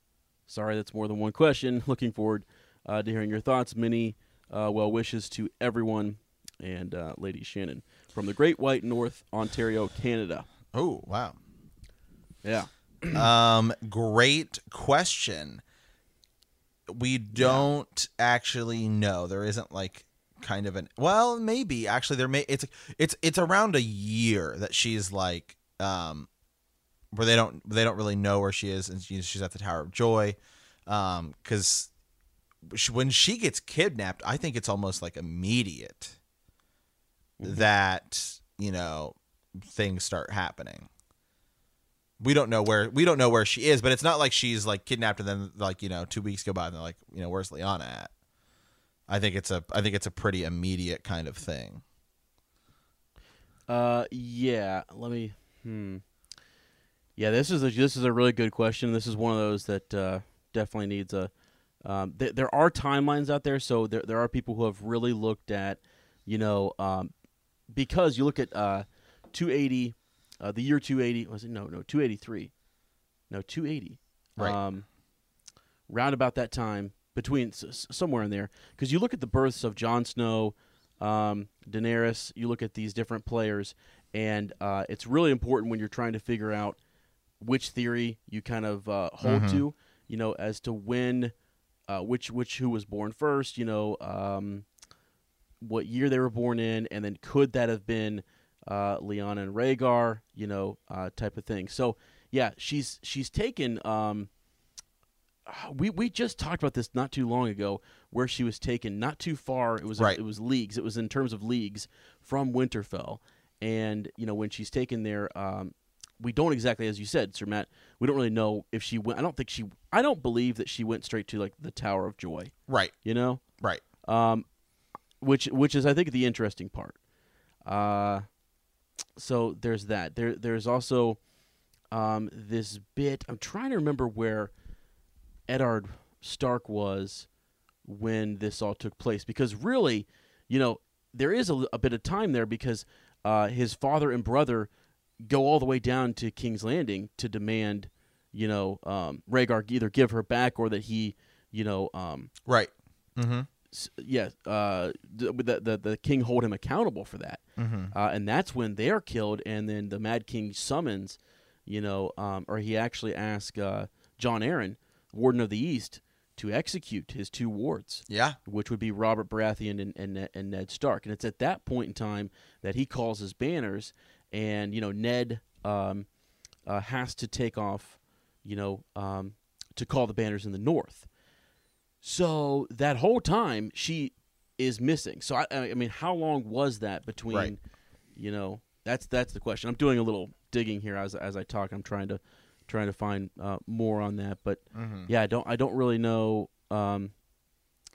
Sorry, that's more than one question. Looking forward uh, to hearing your thoughts. Many uh, well wishes to everyone and uh, Lady Shannon from the Great White North, Ontario, Canada. Oh wow. Yeah. um, great question. We don't actually know. There isn't like kind of an well, maybe actually there may it's it's it's around a year that she's like um where they don't they don't really know where she is and she's she's at the Tower of Joy um cuz when she gets kidnapped, I think it's almost like immediate that, you know, things start happening we don't know where we don't know where she is, but it's not like she's like kidnapped and then like you know two weeks go by and they're like you know where's Lyanna at? I think it's a I think it's a pretty immediate kind of thing. Uh, yeah. Let me. Hmm. Yeah, this is a this is a really good question. This is one of those that uh, definitely needs a. Um, th- there are timelines out there, so there there are people who have really looked at, you know, um, because you look at uh, 280, uh, the year 280 was it no no 283, no 280, Right. Um, round about that time between s- somewhere in there, because you look at the births of Jon Snow, um, Daenerys. You look at these different players, and uh, it's really important when you're trying to figure out which theory you kind of uh, hold to. You know, as to when, uh, which which who was born first. You know, um, what year they were born in, and then could that have been uh, and Rhaegar? You know, uh, type of thing. So yeah, she's she's taken. Um, we we just talked about this not too long ago, where she was taken not too far. It was Right. it was leagues. It was in terms of leagues from Winterfell, and you know when she's taken there, um, we don't exactly, as you said, Sir Matt, we don't really know if she went. I don't think she. I don't believe that she went straight to like the Tower of Joy. Right. You know, Right. um, which which is I think the interesting part. Uh, so there's that. There there's also um, this bit. I'm trying to remember where Eddard Stark was when this all took place because really, you know, there is a, a bit of time there because uh, his father and brother go all the way down to King's Landing to demand, you know, um, Rhaegar either give her back or that he, you know, um, Right. Mm-hmm. S- yeah, uh, the, the the king hold him accountable for that, Mm-hmm. uh, and that's when they are killed, and then the Mad King summons, you know, um, or he actually asks uh, Jon Arryn, Warden of the East, to execute his two wards, Yeah. which would be Robert Baratheon and, and Ned- and Ned Stark, and it's at that point in time that he calls his banners, and you know Ned um, uh, has to take off, you know, um, to call the banners in the north. So that whole time she is missing. So I, I mean, how long was that between? Right. You know, that's that's the question. I'm doing a little digging here as as I talk. I'm trying to trying to find uh, more on that, but Mm-hmm. yeah, I don't I don't really know. Um,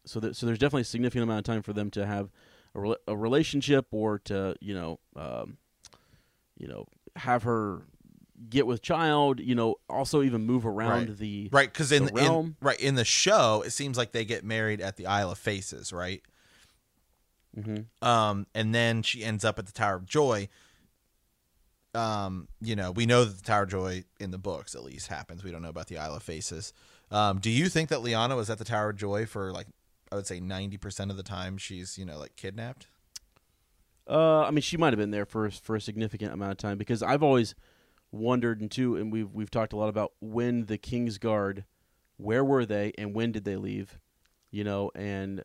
so that, so there's definitely a significant amount of time for them to have a, rela- a relationship or to you know um, you know have her get with child. You know, also even move around Right. the Right, because in, the in realm. right in the show, it seems like they get married at the Isle of Faces, right? Mhm. Um, and then she ends up at the Tower of Joy. Um, you know, we know that the Tower of Joy in the books at least happens. We don't know about the Isle of Faces. Um, do you think that Lyanna was at the Tower of Joy for like I would say ninety percent of the time she's you know like kidnapped? Uh, I mean, she might have been there for for a significant amount of time because I've always wondered and too, and we've we've talked a lot about when the King's Guard, where were they and when did they leave, you know, and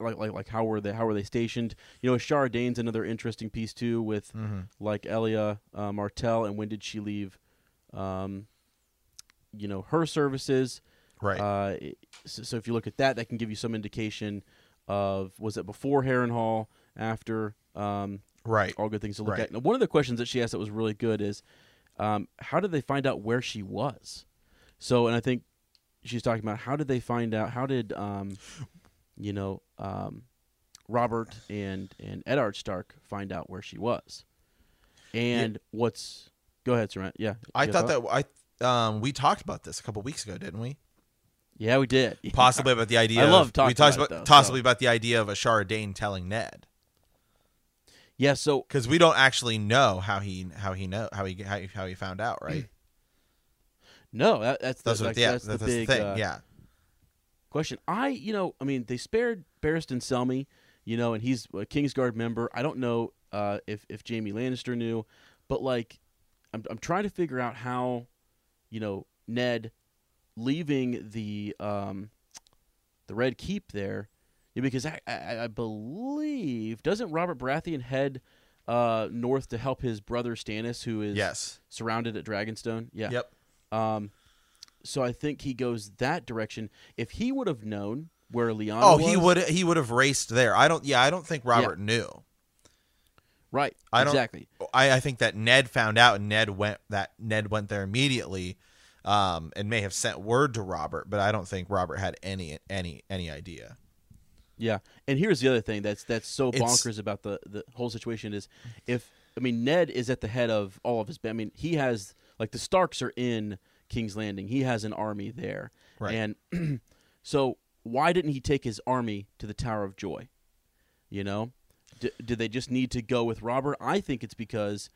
like like like how were they how were they stationed? You know, Shara Dayne's another interesting piece too with like Elia uh, Martell and when did she leave, um, you know, her services. Right. Uh, so, so if you look at that, that can give you some indication of was it before Harrenhal, after. Um, right. all good things to look Right. at. Now, one of the questions that she asked that was really good is, um, how did they find out where she was? So, and I think she's talking about how did they find out? How did, um, you know, um, Robert and and Eddard Stark find out where she was? And what's go ahead, Sir Matt. Yeah, I you thought that I um we talked about this a couple weeks ago, didn't we? Yeah, we did. Possibly about the idea. I love talking we talked about about it, though, possibly so. about the idea of a Dayne telling Ned. Yeah. So because we don't actually know how he how he know how he how he, how he found out, right? no, that, that's the, That's like, yeah, that's that's, the big thing. uh, yeah, question. I, you know, I mean, they spared Barristan Selmy, you know, and he's a Kingsguard member. I don't know uh, if if Jaime Lannister knew, but like, I'm I'm trying to figure out how, you know, Ned leaving the um, the Red Keep there, because I, I I believe doesn't Robert Baratheon head uh north to help his brother Stannis, who is yes, surrounded at Dragonstone. Yeah. yep, Um, so I think he goes that direction. If he would have known where Lyanna Oh, was, he would he would have raced there. I don't. Yeah, I don't think Robert knew. right? I don't- exactly. I, I think that Ned found out, and Ned went that Ned went there immediately, um, and may have sent word to Robert, but I don't think Robert had any any any idea. Yeah. And here's the other thing that's that's so It's- bonkers about the the whole situation is if I mean Ned is at the head of all of his. I mean he has like the Starks are in King's Landing. He has an army there, Right. and so why didn't he take his army to the Tower of Joy? You know, D- did they just need to go with Robert? I think it's because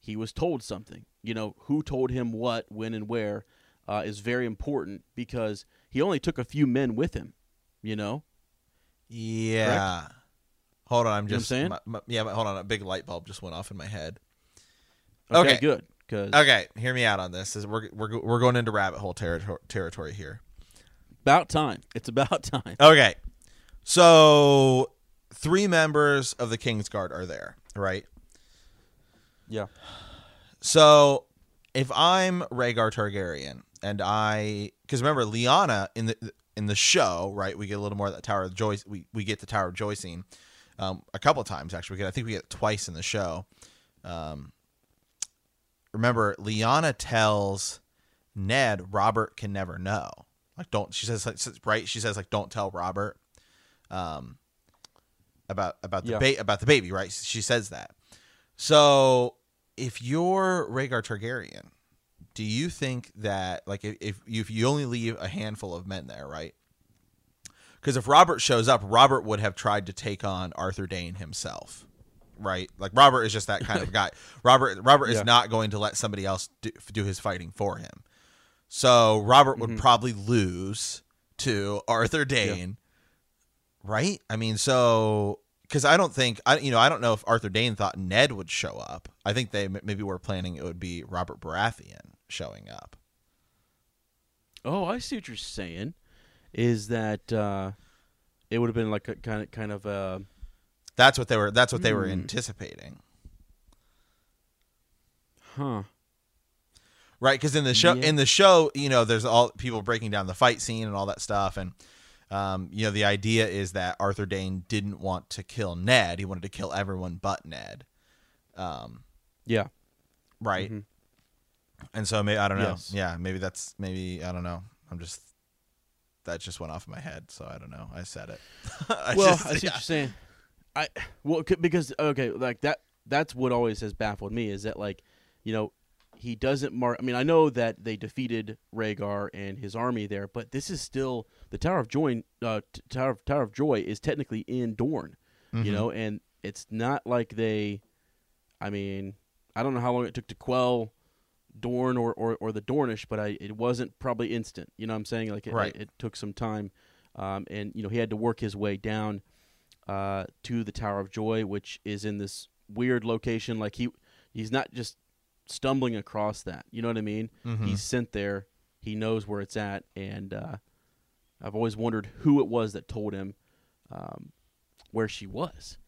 he was told something. You know, who told him what, when, and where uh, is very important because he only took a few men with him. You know, Yeah. Hold on, I'm You know what I'm just saying? my- my- yeah, but hold on, a big light bulb just went off in my head. okay, Okay. good because Okay, hear me out on this. Is we're we're we're going into rabbit hole territory territory here. about time. It's about time. Okay, so three members of the King's Guard are there, right? Yeah. So if I'm Rhaegar Targaryen and I because remember Lyanna in the in the show, right? We get a little more of that Tower of Joy. We we get the Tower of Joy scene um, a couple times actually. We get, I think we get it twice in the show. Um, remember, Lyanna tells Ned Robert can never know. Like, don't she says like right? She says like, don't tell Robert. Um, about about the Yeah. ba- about the baby, right? She says that. So if you're Rhaegar Targaryen, do you think that like if if you, only leave a handful of men there, right? Because if Robert shows up, Robert would have tried to take on Arthur Dayne himself, right? Like Robert is just that kind of guy. Robert Robert is not going to let somebody else do, do his fighting for him. So Robert would Mm-hmm. probably lose to Arthur Dayne, right? I mean, so because I don't think I you know I don't know if Arthur Dayne thought Ned would show up. I think they maybe were planning it would be Robert Baratheon showing up. Oh, I see what you're saying. Is that uh, it would have been like a kind of kind of uh, That's what they were. That's what they were Hmm. anticipating, huh? right? Because in the show, Yeah. in the show, you know, there's all people breaking down the fight scene and all that stuff, and um, you know, the idea is that Arthur Dayne didn't want to kill Ned; he wanted to kill everyone but Ned, um, Yeah. right? Mhm. And so maybe I don't know. Yes. Yeah, maybe that's maybe I don't know. I'm just that just went off my head, so I don't know. I said it. I well, just- I see yeah. what you're saying. I well c- because okay, like that. That's what always has baffled me is that like, you know, he doesn't mark. I mean, I know that they defeated Rhaegar and his army there, but this is still the Tower of Joy. Uh, t- Tower of Tower of Joy is technically in Dorne, Mm-hmm. you know, and it's not like they. I mean, I don't know how long it took to quell Dorne or, or, or the Dornish, but I it wasn't probably instant. You know what I'm saying? Like it, Right. it, took some time, um, and you know he had to work his way down uh, to the Tower of Joy, which is in this weird location. Like he he's not just stumbling across that. You know what I mean? Mm-hmm. He's sent there. He knows where it's at, and uh, I've always wondered who it was that told him um, where she was.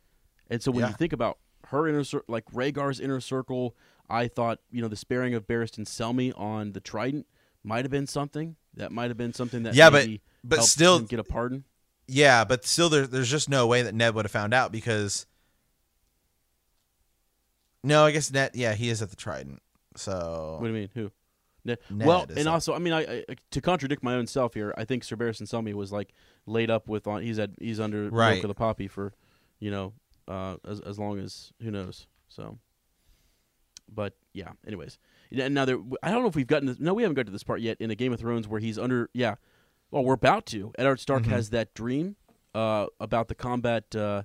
And so when Yeah. you think about her inner like Rhaegar's inner circle, I thought you know the sparing of Barristan Selmy on the Trident might have been something. That might have been something that Yeah, but- but still- get a pardon. Yeah, but still, there, there's just no way that Ned would have found out because. No, I guess Ned. Yeah, he is at the Trident. So What do you mean? Who? Ne- Ned well, and also, I mean, I, I to contradict my own self here, I think Sir Barristan Selmy was like laid up with on. He's had he's under Right. milk of the poppy for, you know, uh, as as long as who knows. So, but yeah. Anyways, now there. I don't know if we've gotten. This, no, we haven't got to this part yet in a Game of Thrones where he's under. Yeah. Well, we're about to. Eddard Stark Mm-hmm. has that dream uh, about the combat uh,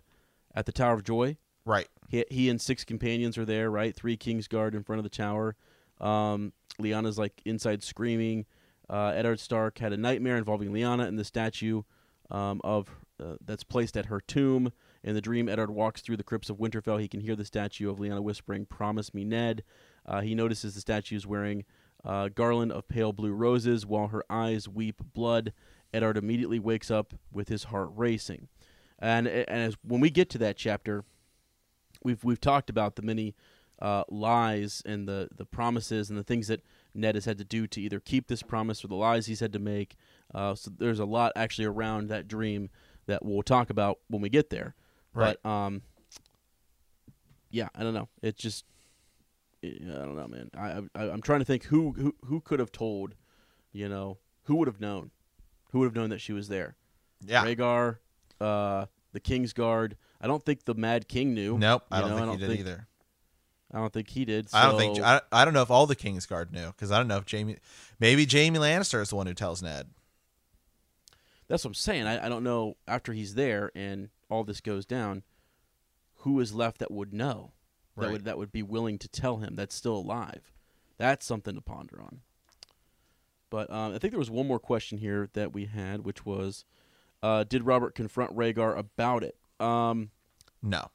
at the Tower of Joy. right. He, he and six companions are there, right? Three Kingsguard in front of the tower. Um, Lyanna's like inside screaming. Uh, Eddard Stark had a nightmare involving Lyanna and the statue um, of uh, that's placed at her tomb. In the dream, Eddard walks through the crypts of Winterfell. He can hear the statue of Lyanna whispering, "Promise me, Ned." Uh, he notices the statue is wearing a garland of pale blue roses while her eyes weep blood. Eddard immediately wakes up with his heart racing. And, and as when we get to that chapter, we've we've talked about the many uh, lies and the the promises and the things that Ned has had to do to either keep this promise or the lies he's had to make. Uh, so there's a lot actually around that dream that we'll talk about when we get there. Right. But um, yeah, I don't know. It just I don't know, man. I, I I'm trying to think who who who could have told, you know, who would have known, who would have known that she was there. Yeah. Rhaegar, uh, the King's Guard. I don't think the Mad King knew. Nope. I don't know, think I he did think- either. I don't think he did. I don't think. I, I don't know if all the Kingsguard knew because I don't know if Jaime. Maybe Jaime Lannister is the one who tells Ned. That's what I'm saying. I, I don't know after he's there and all this goes down, who is left that would know, that Right. would that would be willing to tell him that's still alive. That's something to ponder on. But um, I think there was one more question here that we had, which was, uh, did Robert confront Rhaegar about it? Um, No.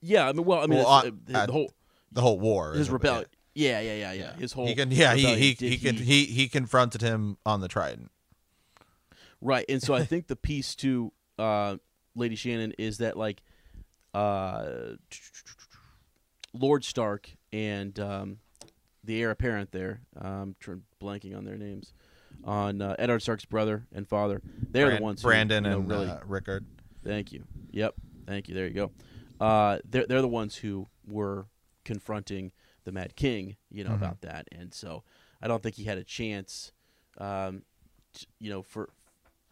yeah, I mean, well, I mean, Well, on- uh, the whole The whole war. his rebellion. Yeah, yeah, yeah, yeah. His whole He can. Yeah. He he he, can, he he confronted him on the Trident. Right, and so I think the piece to uh, Lady Shannon is that like uh, Lord Stark and um, the heir apparent there, um, blanking on their names, on uh, Eddard Stark's brother and father. They're Bran- the ones who, Brandon you know, and really uh, Rickard. Thank you. Yep. Thank you. There you go. Uh, they're they're the ones who were confronting the Mad King, you know, about that, and so I don't think he had a chance, um, t- you know, for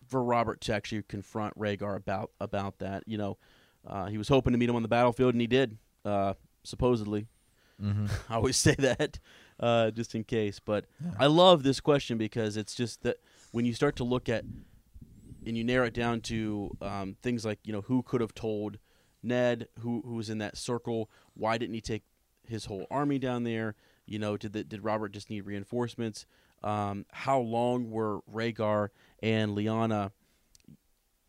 for Robert to actually confront Rhaegar about about that. You know, uh, he was hoping to meet him on the battlefield, and he did, uh, supposedly. I always say that uh, just in case, but I love this question because it's just that when you start to look at and you narrow it down to um, things like you know who could have told Ned who who was in that circle why didn't he take his whole army down there you know did the, did Robert just need reinforcements um, how long were Rhaegar and Lyanna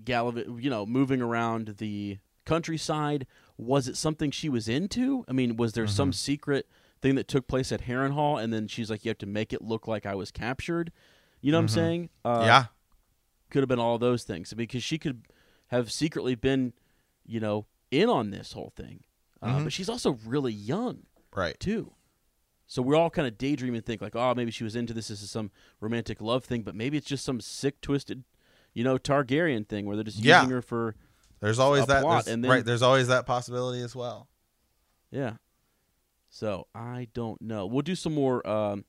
gallivant you know moving around the countryside was it something she was into I mean was there some secret thing that took place at Harrenhal and then she's like you have to make it look like I was captured you know what I'm saying uh, yeah. could have been all those things because she could have secretly been, you know, in on this whole thing. Uh, but she's also really young Right. too. So we're all kind of daydream and think like, oh, maybe she was into this. This is some romantic love thing, but maybe it's just some sick, twisted, you know, Targaryen thing where they're just Yeah. using her for, There's always a that. plot, there's- and then- right. There's always that possibility as well. yeah. So I don't know. We'll do some more um,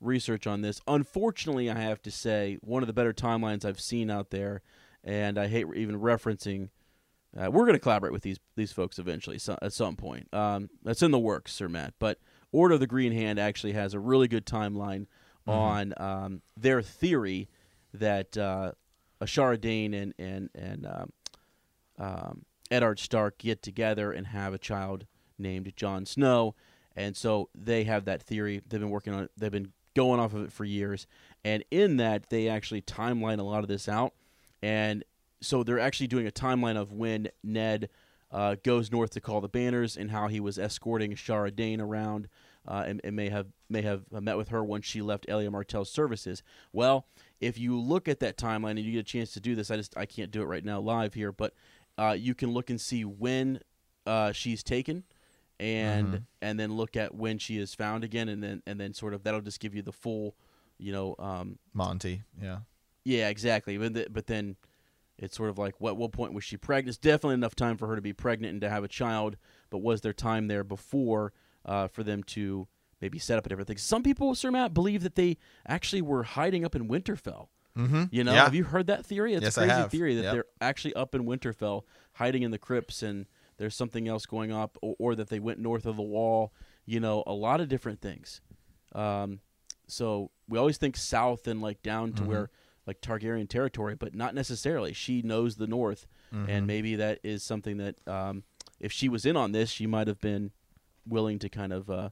research on this. Unfortunately, I have to say one of the better timelines I've seen out there, and I hate even referencing. Uh, we're going to collaborate with these these folks eventually so, at some point. Um, that's in the works, Sir Matt. But Order of the Green Hand actually has a really good timeline on um, their theory that uh, Ashara Dayne and and and um, um, Eddard Stark get together and have a child named Jon Snow, and so they have that theory. They've been working on it. They've been going off of it for years, and in that they actually timeline a lot of this out, and so they're actually doing a timeline of when Ned uh, goes north to call the banners and how he was escorting Shara Dayne around. Uh, and, and may have may have met with her once she left Elia Martell's services. Well, if you look at that timeline and you get a chance to do this, I just I can't do it right now live here, but uh, you can look and see when uh, she's taken, and and then look at when she is found again, and then and then sort of that'll just give you the full, you know, um, Monty. Yeah. yeah, exactly. But the, but then it's sort of like what what point was she pregnant? It's definitely enough time for her to be pregnant and to have a child. But was there time there before uh, for them to maybe set up a different thing? Some people, Sir Matt, believe that they actually were hiding up in Winterfell. Mm-hmm. You know, Yeah. have you heard that theory? It's Yes, a I crazy have. theory that Yep. they're actually up in Winterfell, hiding in the crypts, and there's something else going up, or, or that they went north of the wall. You know, a lot of different things. Um, so we always think south and like down Mm-hmm. to where like Targaryen territory, but not necessarily. She knows the north, Mm-hmm. and maybe that is something that um, if she was in on this, she might have been willing to kind of. Uh,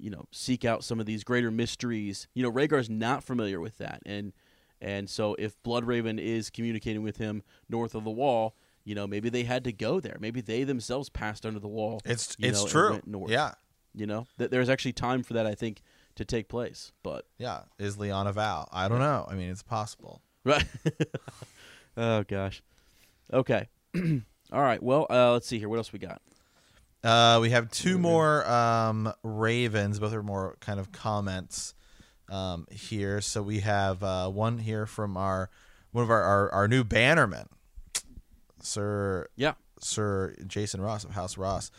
you know, seek out some of these greater mysteries. You know, Rhaegar's not familiar with that, and and so if Bloodraven is communicating with him north of the wall, you know, maybe they had to go there. Maybe they themselves passed under the wall. It's it's know, true. Yeah. you know, that there's actually time for that. I think to take place, but Yeah. Is Lyanna Val? I don't know. I mean, it's possible. right. oh gosh. Okay. All right. Well, uh, let's see here. What else we got? Uh, we have two more um, ravens. Both are more kind of comments um, here. So we have uh, one here from our one of our, our, our new bannermen, Sir Yeah. Sir Jason Ross of House Ross.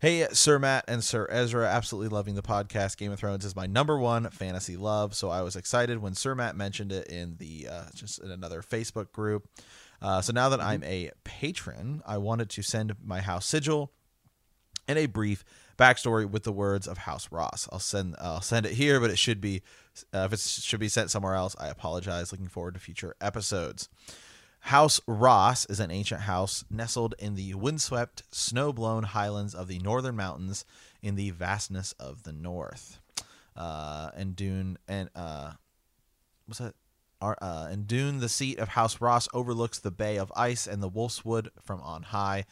Hey, Sir Matt and Sir Ezra, absolutely loving the podcast. Game of Thrones is my number one fantasy love, so I was excited when Sir Matt mentioned it in the uh, just in another Facebook group. Uh, so now that I'm a patron, I wanted to send my house sigil and a brief backstory with the words of House Ross. I'll send I'll send it here, but it should be uh, if it should be sent somewhere else. I apologize. Looking forward to future episodes. House Ross is an ancient house nestled in the windswept, snow-blown highlands of the northern mountains in the vastness of the north. Uh, and Dune and uh, what's that? Uh, and Dune, the seat of House Ross, overlooks the Bay of Ice and the Wolfswood from on high.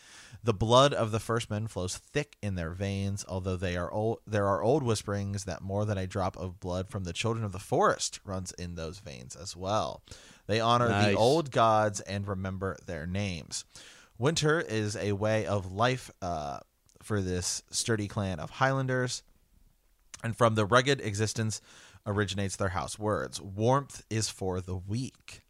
The blood of the first men flows thick in their veins, although they are old, there are old whisperings that more than a drop of blood from the children of the forest runs in those veins as well. They honor Nice. the old gods and remember their names. Winter is a way of life uh, for this sturdy clan of Highlanders and from the rugged existence originates their house words. Warmth is for the weak.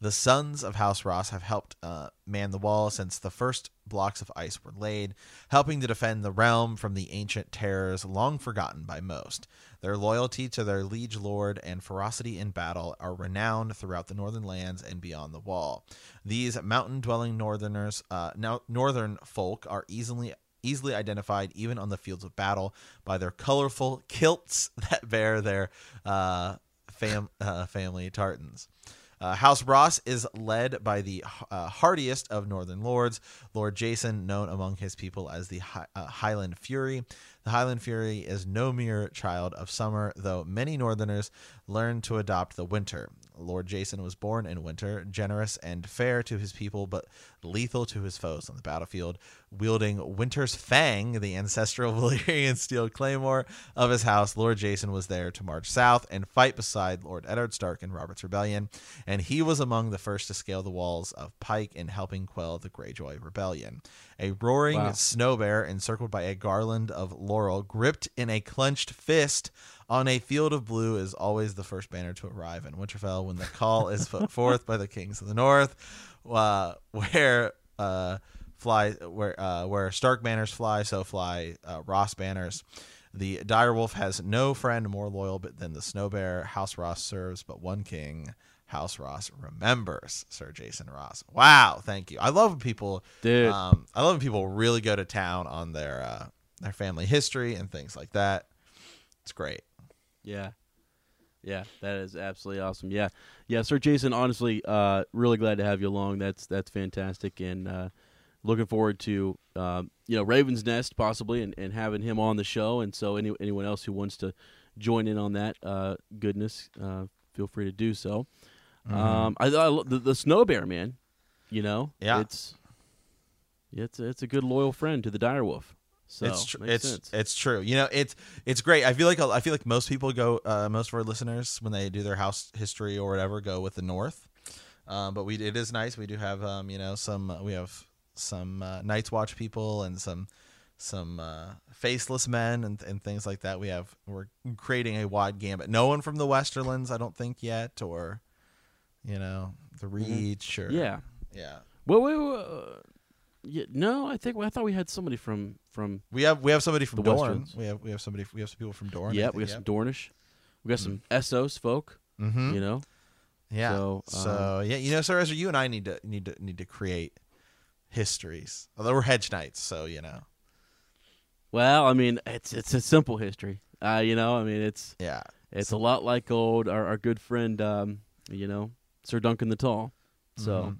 The sons of House Ross have helped uh, man the wall since the first blocks of ice were laid, helping to defend the realm from the ancient terrors long forgotten by most. Their loyalty to their liege lord and ferocity in battle are renowned throughout the northern lands and beyond the wall. These mountain-dwelling northerners, uh, northern folk, are easily easily identified even on the fields of battle by their colorful kilts that bear their uh, fam- uh, family tartans. Uh, House Ross is led by the uh, hardiest of Northern Lords, Lord Jason, known among his people as the Hi- uh, Highland Fury. The Highland Fury is no mere child of summer, though many Northerners learn to adopt the winter. Lord Jason was born in winter, generous and fair to his people, but lethal to his foes on the battlefield. Wielding Winter's Fang, the ancestral Valyrian steel claymore of his house, Lord Jason was there to march south and fight beside Lord Eddard Stark in Robert's Rebellion, and he was among the first to scale the walls of Pike in helping quell the Greyjoy Rebellion. A roaring Wow. snow bear encircled by a garland of laurel, gripped in a clenched fist on a field of blue, is always the first banner to arrive in Winterfell when the call is put forth by the kings of the north, uh, where uh, fly where uh, where Stark banners fly, so fly uh, Ross banners. The direwolf has no friend more loyal but than the snow bear. House Ross serves but one king. House Ross remembers Sir Jason Ross. Wow, thank you. I love when people Dude. um, I love when people really go to town on their uh, their family history and things like that. It's great. Yeah. Yeah, that is absolutely awesome. Yeah. Yeah, Sir Jason, honestly, uh really glad to have you along. That's that's fantastic and uh looking forward to um, you know, Raven's Nest possibly and, and having him on the show and so any anyone else who wants to join in on that uh goodness, uh feel free to do so. Mm-hmm. Um I, I the, the snow bear, man, you know, Yeah. it's it's it's a good loyal friend to the direwolf. So it's tr- it's sense. it's true. You know, it's it's great. I feel like I feel like most people go, uh, most of our listeners when they do their house history or whatever, go with the North. Um, but we it is nice. We do have um, you know some uh, we have some uh, Night's Watch people and some some uh, faceless men and, and things like that. We have we're creating a wide gambit. No one from the Westerlands, I don't think yet, or you know the Reach or Mm-hmm. yeah. yeah. Well, we, uh, yeah, no, I think I thought we had somebody from from. We have we have somebody from The Dorne. We have we have somebody we have some people from Dorne. I yeah, we got some Dornish. We got some Essos folk. Mhm. You know, Yeah. So, So, um, yeah, you know, Sir Ezra, you and I need to need to need to create histories. Although we're hedge knights, so you know. well, I mean, it's it's a simple history. Uh, you know, I mean, it's Yeah. it's a lot like old our, our good friend, um, you know, Sir Duncan the Tall. So Mhm.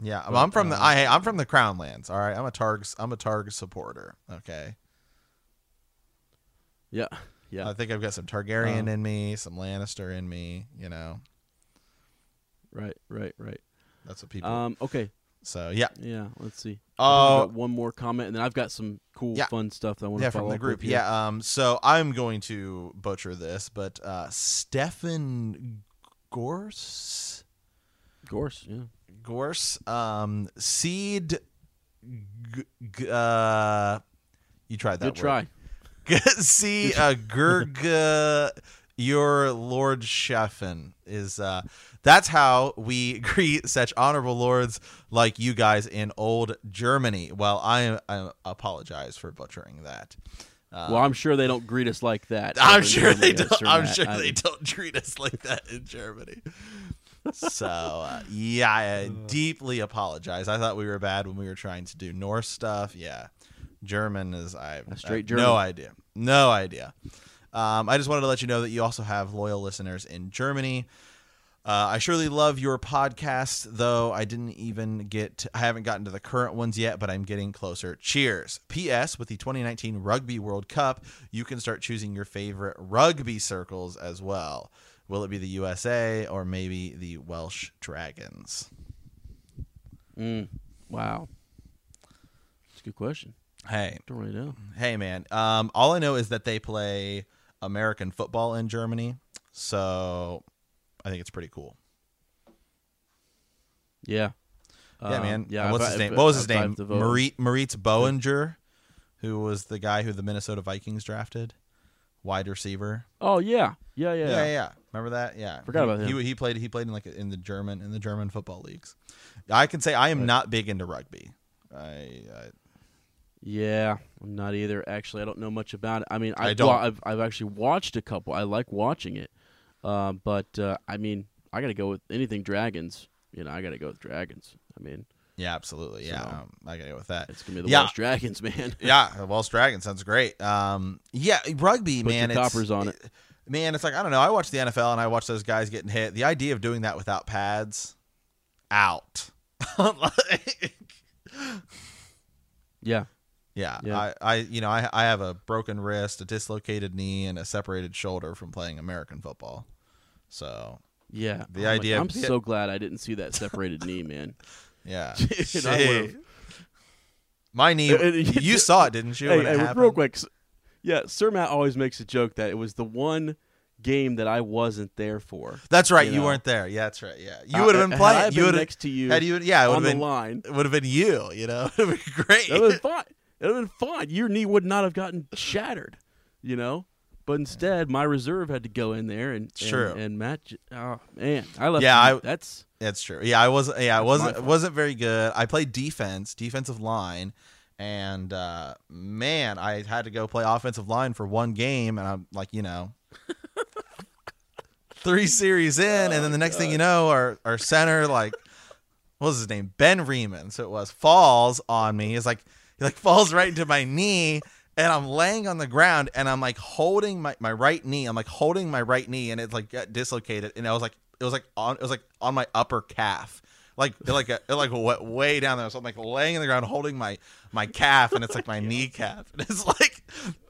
Yeah, But, I'm from the uh, I I'm from the Crown Lands. All right, I'm a Targ I'm a Targ supporter. Okay, yeah, yeah, I think I've got some Targaryen Um, in me, some Lannister in me. You know, right, right, right. that's what people. Um, okay, so yeah, yeah. Let's see. Oh. I've one more comment, and then I've got some cool, Yeah. fun stuff that I want yeah, to follow from the group. Yeah. Um. So I'm going to butcher this, but uh, Stefan Gorse. of course, yeah. Gorse, um, seed. G- g- uh, you tried that. Good try. See, uh, Gurga, your Lord Sheffen is. Uh, that's how we greet such honorable lords like you guys in old Germany. Well, I, I apologize for butchering that. Uh, well, I'm sure they don't greet us like that. I'm sure they don't. I'm sure I they don't treat us like that in Germany. So uh, yeah, I deeply apologize. I thought we were bad when we were trying to do Norse stuff. Yeah, German is I That's I straight have German. No idea. No idea. Um, I just wanted to let you know that you also have loyal listeners in Germany. Uh, I surely love your podcast, though I didn't even get, I haven't gotten to the current ones yet, but I'm getting closer. Cheers. P.S. With the 2019 Rugby World Cup, you can start choosing your favorite rugby circles as well. Will it be the USA or maybe the Welsh Dragons? Mm, wow. That's a good question. Hey, Don't really know. hey, man. Um, all I know is that they play American football in Germany, so I think it's pretty cool. Yeah. Yeah, Um, man. Yeah. What's I've- his name? What was his I've name? dived the vote. Marit, Moritz Böhringer, who was the guy who the Minnesota Vikings drafted. wide receiver. Oh yeah, yeah, yeah. Yeah, yeah. Remember that? Yeah. Forgot he, about him. He, he played. He played in like in the German in the German football leagues. I can say I am not big into rugby. I, I Yeah, I'm not either. Actually, I don't know much about it. I mean, I, I don't. Well, I've I've actually watched a couple. I like watching it, uh, but uh, I mean, I got to go with anything dragons. You know, I got to go with dragons. I mean, yeah, absolutely. Yeah, So- um, I gotta go with that. it's gonna be the Yeah. Welsh dragons, man. yeah, the Welsh Dragon sounds great. Um, yeah, rugby, Put man. your it's- coppers on it. Man, it's like I don't know. I watch the NFL and I watch those guys getting hit. The idea of doing that without pads, out. Like, yeah, yeah, Yeah. I, I, you know, I, I have a broken wrist, a dislocated knee, and a separated shoulder from playing American football. So yeah. The my- idea of- I'm so glad I didn't see that separated knee, man. yeah, Dude, my knee. You saw it, didn't you? hey, when hey, real quick. Yeah, Sir Matt always makes a joke that it was the one game that I wasn't there for. That's right. you You, weren't there. Yeah, that's right. Yeah, you Uh, would have been playing. been You would next to you Had you? Yeah, it would on have the been. line. It would have been you. You know, it would have been great. That would have been fine. It would have been fine. Your knee would not have gotten shattered, you know. But instead, my reserve had to go in there, and and, True. and Matt. Oh man, I left. Yeah, I- that's That's true. Yeah, I wasn't. Yeah, I wasn't. wasn't very good. I played defense, defensive line, and uh, man, I had to go play offensive line for one game, and I'm like, you know, three series in, and then the next thing you know, our our center like, what was his name? Ben Riemann. So it was falls on me. It's like he like falls right into my knee. And I'm laying on the ground and I'm like holding my, my right knee. I'm like holding my right knee and it's like got dislocated. And I was like, it was like on, it was like on my upper calf. Like, it like, it like went way down there. So I'm like laying in the ground holding my, my calf and it's like my kneecap. And it's like,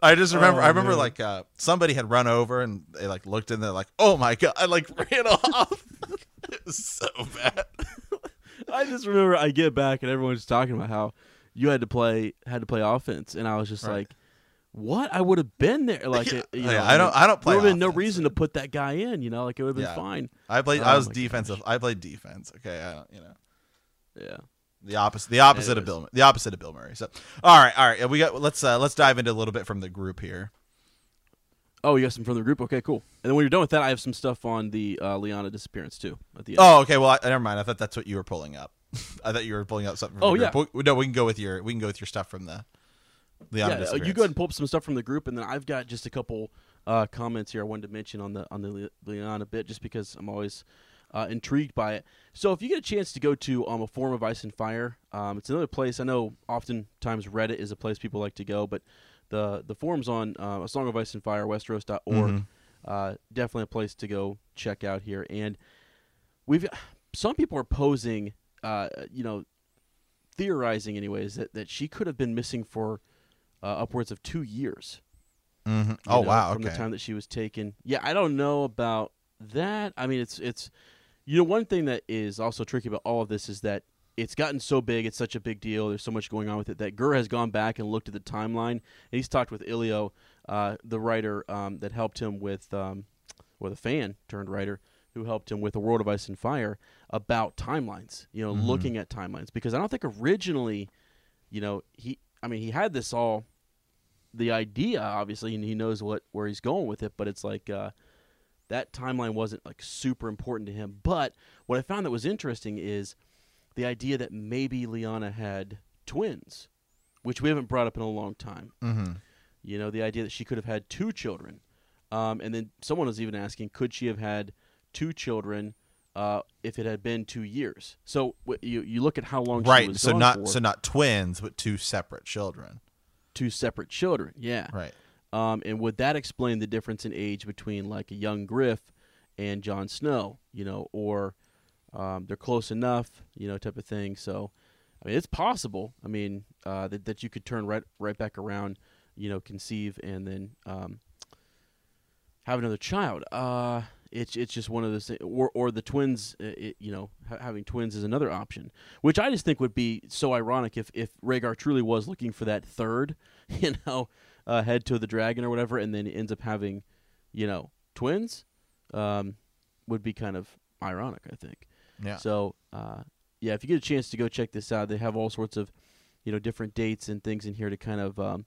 I just remember, Oh, I remember like, uh, somebody had run over and they like looked in there like, oh my God. I like ran off. it was so bad. I just remember I get back and everyone's talking about how you had to play had to play offense, and I was just Right. like, "What? I would have been there." Like, it, you Yeah, know, I don't- I don't play There would have been no reason to put that guy in. You know, like it would have been Yeah. fine. I played, Oh I was defensive. I played defense. Okay. I don't, you know. Yeah. The opposite, the opposite of Bill, the opposite of Bill Murray. So, all right, all right, we got. Let's uh, let's dive into a little bit from the group here. Oh, you got some from the group. Okay, cool. And then when you're done with that, I have some stuff on the uh, Lyanna disappearance too. At the end. Oh, okay. Well, I, never mind. I thought that's what you were pulling up. I thought you were pulling up something. From Oh, the yeah. group. We- no, we can go with your we can go with your stuff from the yeah. Uh, you go ahead and pull up some stuff from the group, and then I've got just a couple uh, comments here I wanted to mention on the on the Li- Lyanna bit, just because I'm always uh, intrigued by it. So if you get a chance to go to um, a forum of ice and fire, um, it's another place. I know oftentimes Reddit is a place people like to go, but the the forums on uh, a song of ice and fire Westeros.org Mm-hmm. uh, definitely a place to go check out here. And we've some people are posing, uh, you know, theorizing anyways that that she could have been missing for uh, upwards of two years. Mhm. Oh know, wow. From Okay. the time that she was taken. Yeah, I don't know about that. I mean, it's it's you know one thing that is also tricky about all of this is that it's gotten so big. It's such a big deal. There's so much going on with it that Gurr has gone back and looked at the timeline. And he's talked with Elio, uh, the writer um, that helped him with, um, or the fan turned writer who helped him with the World of Ice and Fire about timelines. You know, Mm-hmm. looking at timelines because I don't think originally, you know, he. I mean, he had this all the idea obviously and he knows what where he's going with it but it's like uh, that timeline wasn't like super important to him. But what i found that was interesting is the idea that maybe Lyanna had twins which we haven't brought up in a long time. Mm-hmm. you know the idea that she could have had two children. Um, and then someone was even asking could she have had two children uh, if it had been two years so w- you, you look at how long she Right. was So not for, so not twins, but two separate children. two separate children yeah Right. Um, and would that explain the difference in age between like a young Griff and Jon Snow? You know, or um, they're close enough, you know, type of thing. So, I mean, it's possible. I mean, uh, that that you could turn right right back around, you know, conceive and then um, have another child. Uh, it's it's just one of those things. Or or the twins, uh, it, you know, ha- having twins is another option, which I just think would be so ironic if if Rhaegar truly was looking for that third, you know, uh, head to the dragon or whatever, and then ends up having, you know, twins, um, would be kind of ironic, I think. Yeah. So, uh, yeah, if you get a chance to go check this out, they have all sorts of, you know, different dates and things in here to kind of um,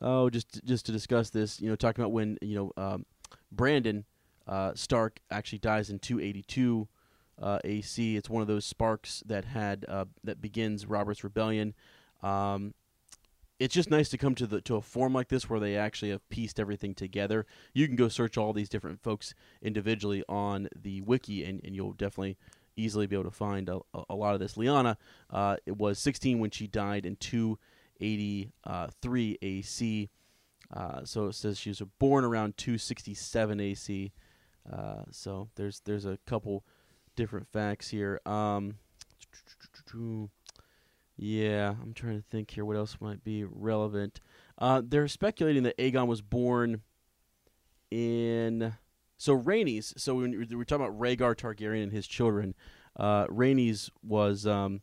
oh, just just to discuss this, you know, talking about when you know um, Brandon uh, Stark actually dies in 282 uh, AC. It's one of those sparks that had uh, that begins Robert's rebellion. Um, it's just nice to come to the to a form like this where they actually have pieced everything together. You can go search all these different folks individually on the wiki, and, and you'll definitely easily be able to find a, a lot of this. Lyanna, uh, it was 16 when she died in 283 AC. Uh, so it says she was born around 267 AC. Uh, so there's there's a couple different facts here. Um, yeah, I'm trying to think here. What else might be relevant? Uh, they're speculating that Aegon was born in so Rhaenys. So when we're talking about Rhaegar Targaryen and his children, uh, Rhaenys was um,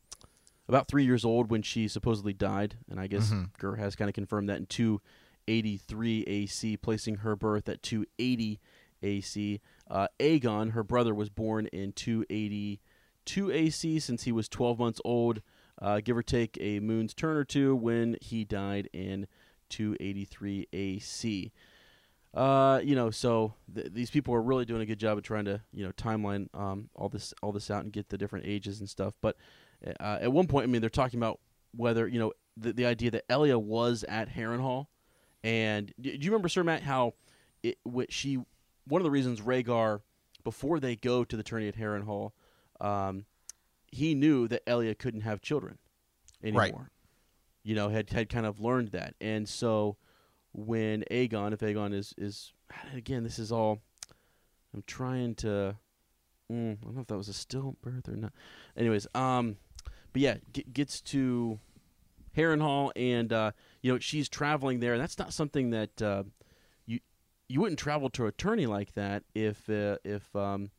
about three years old when she supposedly died, and I guess Mm-hmm. Gur has kind of confirmed that in 283 AC, placing her birth at 280 AC. Uh, Aegon, her brother, was born in 282 AC since he was 12 months old, uh, give or take a moon's turn or two, when he died in 283 AC. Uh, you know, so th- these people are really doing a good job of trying to, you know, timeline um, all this all this out and get the different ages and stuff. But uh, at one point, I mean, they're talking about whether you know the the idea that Elia was at Harrenhal, and do you remember, Sir Matt, how it what she one of the reasons Rhaegar before they go to the tourney at Harrenhal, um, he knew that Elia couldn't have children anymore. Right. You know, had had kind of learned that, and so when Aegon, if Aegon is is again, this is all. I'm trying to. Mm, I don't know if that was a stillbirth or not. Anyways, um, but yeah, g- gets to Harrenhal, and uh, you know she's traveling there. That's not something that uh, you wouldn't travel to a tourney like that if uh, if um,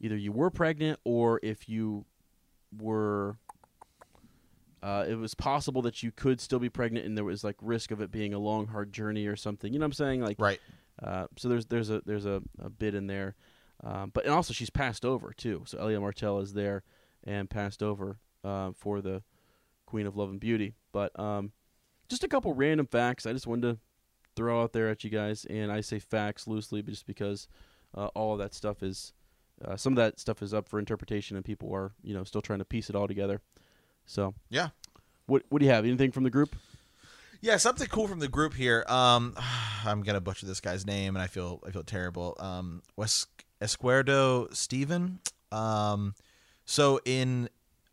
either you were pregnant or if you were. Uh, it was possible that you could still be pregnant, and there was like risk of it being a long, hard journey or something. You know what I'm saying? Like, Right. uh, so there's there's a there's a, a bit in there, um, but and also she's passed over too. So Elia Martell is there and passed over uh, for the Queen of Love and Beauty. But um, just a couple random facts I just wanted to throw out there at you guys, and I say facts loosely, just because uh, all of that stuff is uh, some of that stuff is up for interpretation, and people are you know still trying to piece it all together. So Yeah. what what do you have? Anything from the group? Yeah, something cool from the group here. Um, I'm gonna butcher this guy's name, and I feel I feel terrible. Um, Wes Esquerdo Steven. Um, so in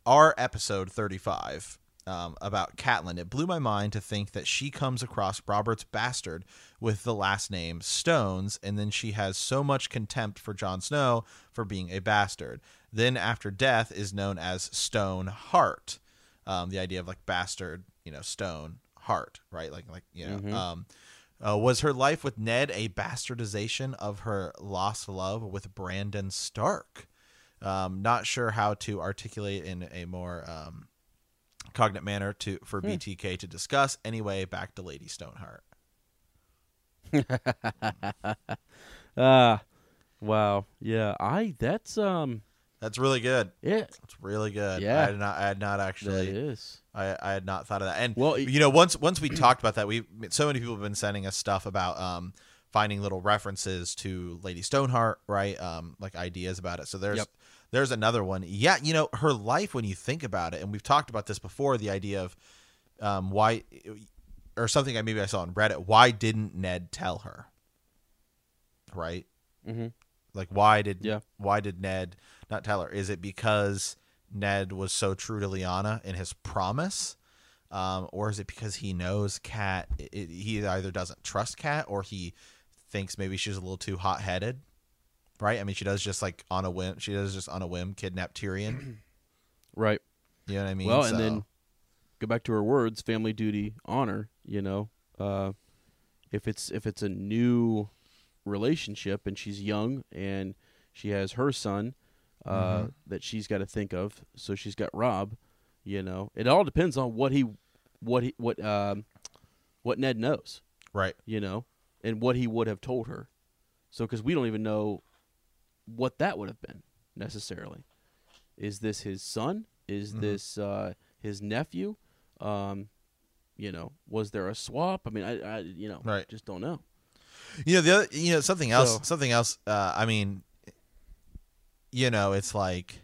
our episode 35 um, about Catelyn, it blew my mind to think that she comes across Robert's bastard with the last name Stones, and then she has so much contempt for Jon Snow for being a bastard. Then after death is known as Stone Heart. Um, the idea of like bastard, you know, stone heart, right? Like like you know. Um, uh, was her life with Ned a bastardization of her lost love with Brandon Stark? Um, not sure how to articulate in a more um, cognate manner to for BTK to discuss. Anyway, back to Lady Stoneheart. Ah, wow, yeah. I that's um, That's really good. yeah, That's really good. Yeah. I had not. I had not actually. is. I, I had not thought of that. And Well, you know, once once we talked about that, we so many people have been sending us stuff about um finding little references to Lady Stoneheart, right? Um, like ideas about it. So there's Yep. There's another one. Yeah, you know, her life when you think about it, and we've talked about this before, the idea of um why or something I maybe I saw on Reddit. Why didn't Ned tell her? Right. Mhm. Like why did Yeah. why did Ned not tell her? Is it because Ned was so true to Lyanna in his promise, um, or is it because he knows i- he either doesn't trust Cat or he thinks maybe she's a little too hot headed, right? I mean, she does just like on a whim. She does just on a whim kidnap Tyrion. Right. You know what I mean? well, So- and then go back to her words: family, duty, honor. You know, uh, if it's if it's a new relationship and she's young and she has her son uh, Mm-hmm. that she's got to think of, so she's got Robb. You know, it all depends on what he, what he, what um, what Ned knows. right, You know, and what he would have told her. So, because we don't even know what that would have been necessarily. Is this his son? Is Mm-hmm. this uh, his nephew? Um, you know, was there a swap? I mean, I, I you know, Right. just don't know. You know the other, you know something else. So- something else. Uh, I mean, you know, it's like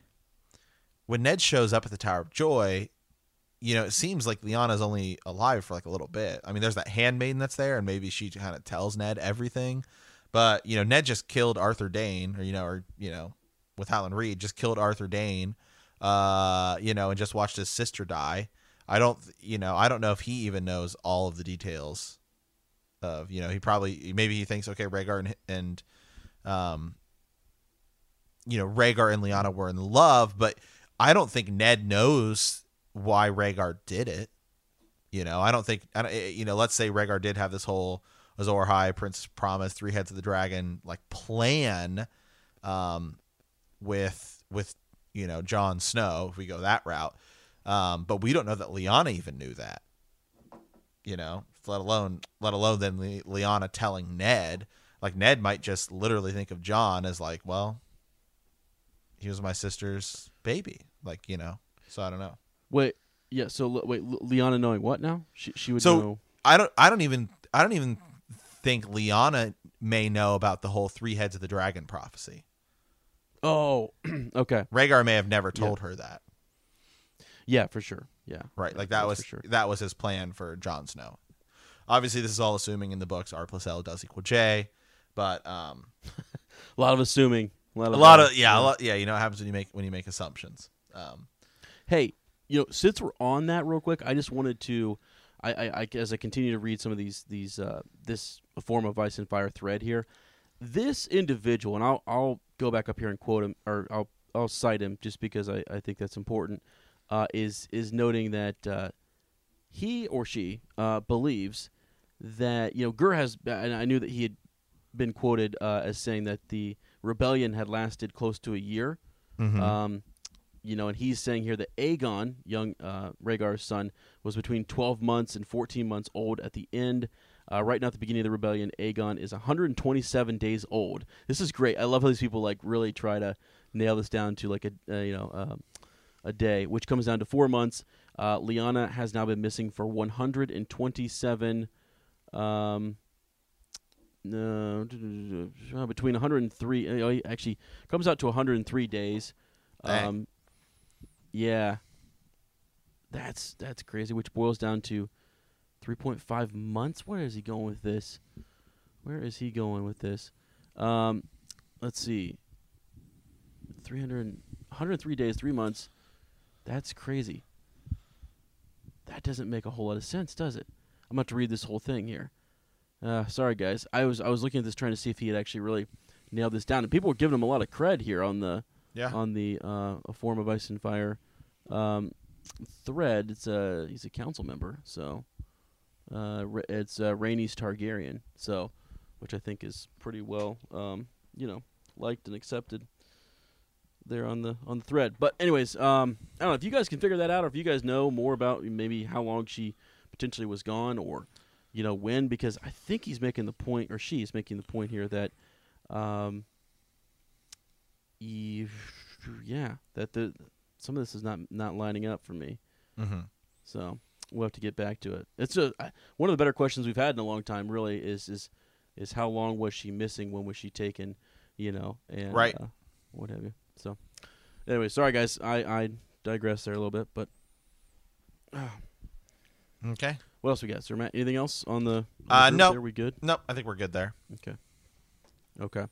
when Ned shows up at the Tower of Joy. You know, it seems like Lyanna's only alive for like a little bit. I mean, there's that handmaiden that's there, and maybe she kind of tells Ned everything. But you know, Ned just killed Arthur Dayne, or you know, or you know, with Howland Reed, just killed Arthur Dayne. Uh, you know, and just watched his sister die. I don't, you know, I don't know if he even knows all of the details of, you know, he probably maybe he thinks okay, Rhaegar and and um, you know, Rhaegar and Lyanna were in love, but I don't think Ned knows why Rhaegar did it. You know, I don't think, I don't, eh, you know, let's say Rhaegar did have this whole Azor Ahai, Prince Promise, Three Heads of the Dragon, like plan, um, with with you know Jon Snow if we go that route. Um, but we don't know that Lyanna even knew that. You know, let alone let alone then Le- Lyanna telling Ned. Like Ned might just literally think of Jon as like, well, he was my sister's baby. Like you know, so I don't know. Wait, yeah. So wait, L- Lyanna knowing what now? She she would So know. I don't I don't even I don't even think Lyanna may know about the whole three heads of the dragon prophecy. Oh, okay. Rhaegar may have never told her that. Yeah, for sure. Yeah. Right. Yeah, Like that was sure. that was his plan for Jon Snow. Obviously this is all assuming in the books R plus L does equal J, but um A lot of assuming. A lot a of, lot uh, of yeah, a lot, yeah, you know what happens when you make when you make assumptions. Um Hey, you know, since we're on that real quick, I just wanted to, I, I, I as I continue to read some of these these uh, this forum of ice and fire thread here, this individual, and I'll I'll go back up here and quote him, or I'll I'll cite him just because I, I think that's important. Uh, is is noting that uh, he or she uh, believes that you know Gur has, and I knew that he had been quoted uh, as saying that the rebellion had lasted close to a year. Um, you know, and he's saying here that Aegon, young uh, Rhaegar's son, was between 12 months and 14 months old at the end. Uh, right now, at the beginning of the rebellion, Aegon is 127 days old. This is great. I love how these people like really try to nail this down to like a uh, you know um, a day, which comes down to four months. Uh, Lyanna has now been missing for 127. Um, no, between 103. uh, Actually, comes out to 103 days. Um, yeah, that's that's crazy. Which boils down to 3.5 months. Where is he going with this? Where is he going with this? Um, let's see. 300, 103 days, three months. That's crazy. That doesn't make a whole lot of sense, does it? I'm about to read this whole thing here. Uh, sorry, guys. I was I was looking at this trying to see if he had actually really nailed this down, and people were giving him a lot of cred here on the Yeah. on the uh, a forum of ice and fire um, thread. It's a he's a council member, so uh, it's uh, Rhaenys Targaryen, so which I think is pretty well um, you know liked and accepted there on the on the thread. But anyways, um, I don't know if you guys can figure that out, or if you guys know more about maybe how long she potentially was gone, or you know when, because I think he's making the point, or she's making the point here that. Um, yeah, that the some of this is not not lining up for me. mhm. So we'll have to get back to it. It's a one of the better questions we've had in a long time. Really is is is how long was she missing? When was she taken? You know, and Right. uh, what have you. So anyway, sorry guys, I I digress there a little bit, but Okay. what else we got, Sir Matt? Anything else on the? on Uh, no. are we good? Nope, I think we're good there. Okay. Okay.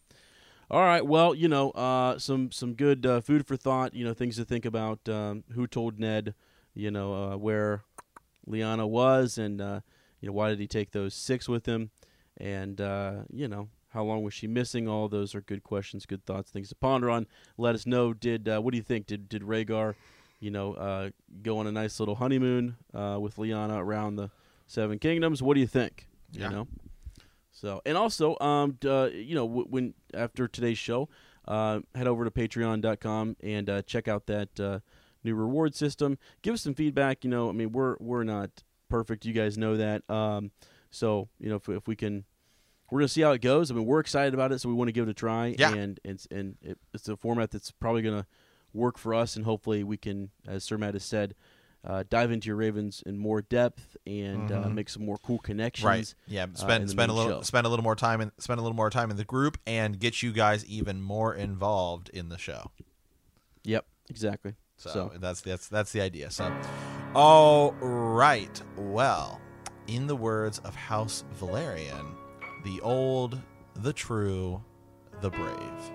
All right. Well, you know, uh, some some good uh, food for thought. You know, things to think about. Um, who told Ned? You know, uh, where Lyanna was, and uh, you know, why did he take those six with him? And uh, you know, how long was she missing? All those are good questions, good thoughts, things to ponder on. Let us know. Did uh, what do you think? Did did Rhaegar, you know, uh, go on a nice little honeymoon uh, with Lyanna around the Seven Kingdoms? What do you think? Yeah. You know. So, and also, um, uh, you know, when after today's show, uh, head over to Patreon.com and uh, check out that uh, new reward system. Give us some feedback. You know, I mean, we're we're not perfect. You guys know that. Um, so, you know, if, if we can, we're gonna see how it goes. I mean, we're excited about it, so we want to give it a try. Yeah. And and and it, it's a format that's probably gonna work for us, and hopefully we can, as Sir Matt has said, uh, dive into your Ravens in more depth and uh, Mhm. make some more cool connections. Right. Yeah. uh, Spend the spend a little show. spend a little more time in spend a little more time in the group and get you guys even more involved in the show. Yep, exactly. So, So, that's that's that's the idea. So, all right. Well, in the words of House Velaryon, the old, the true, the brave.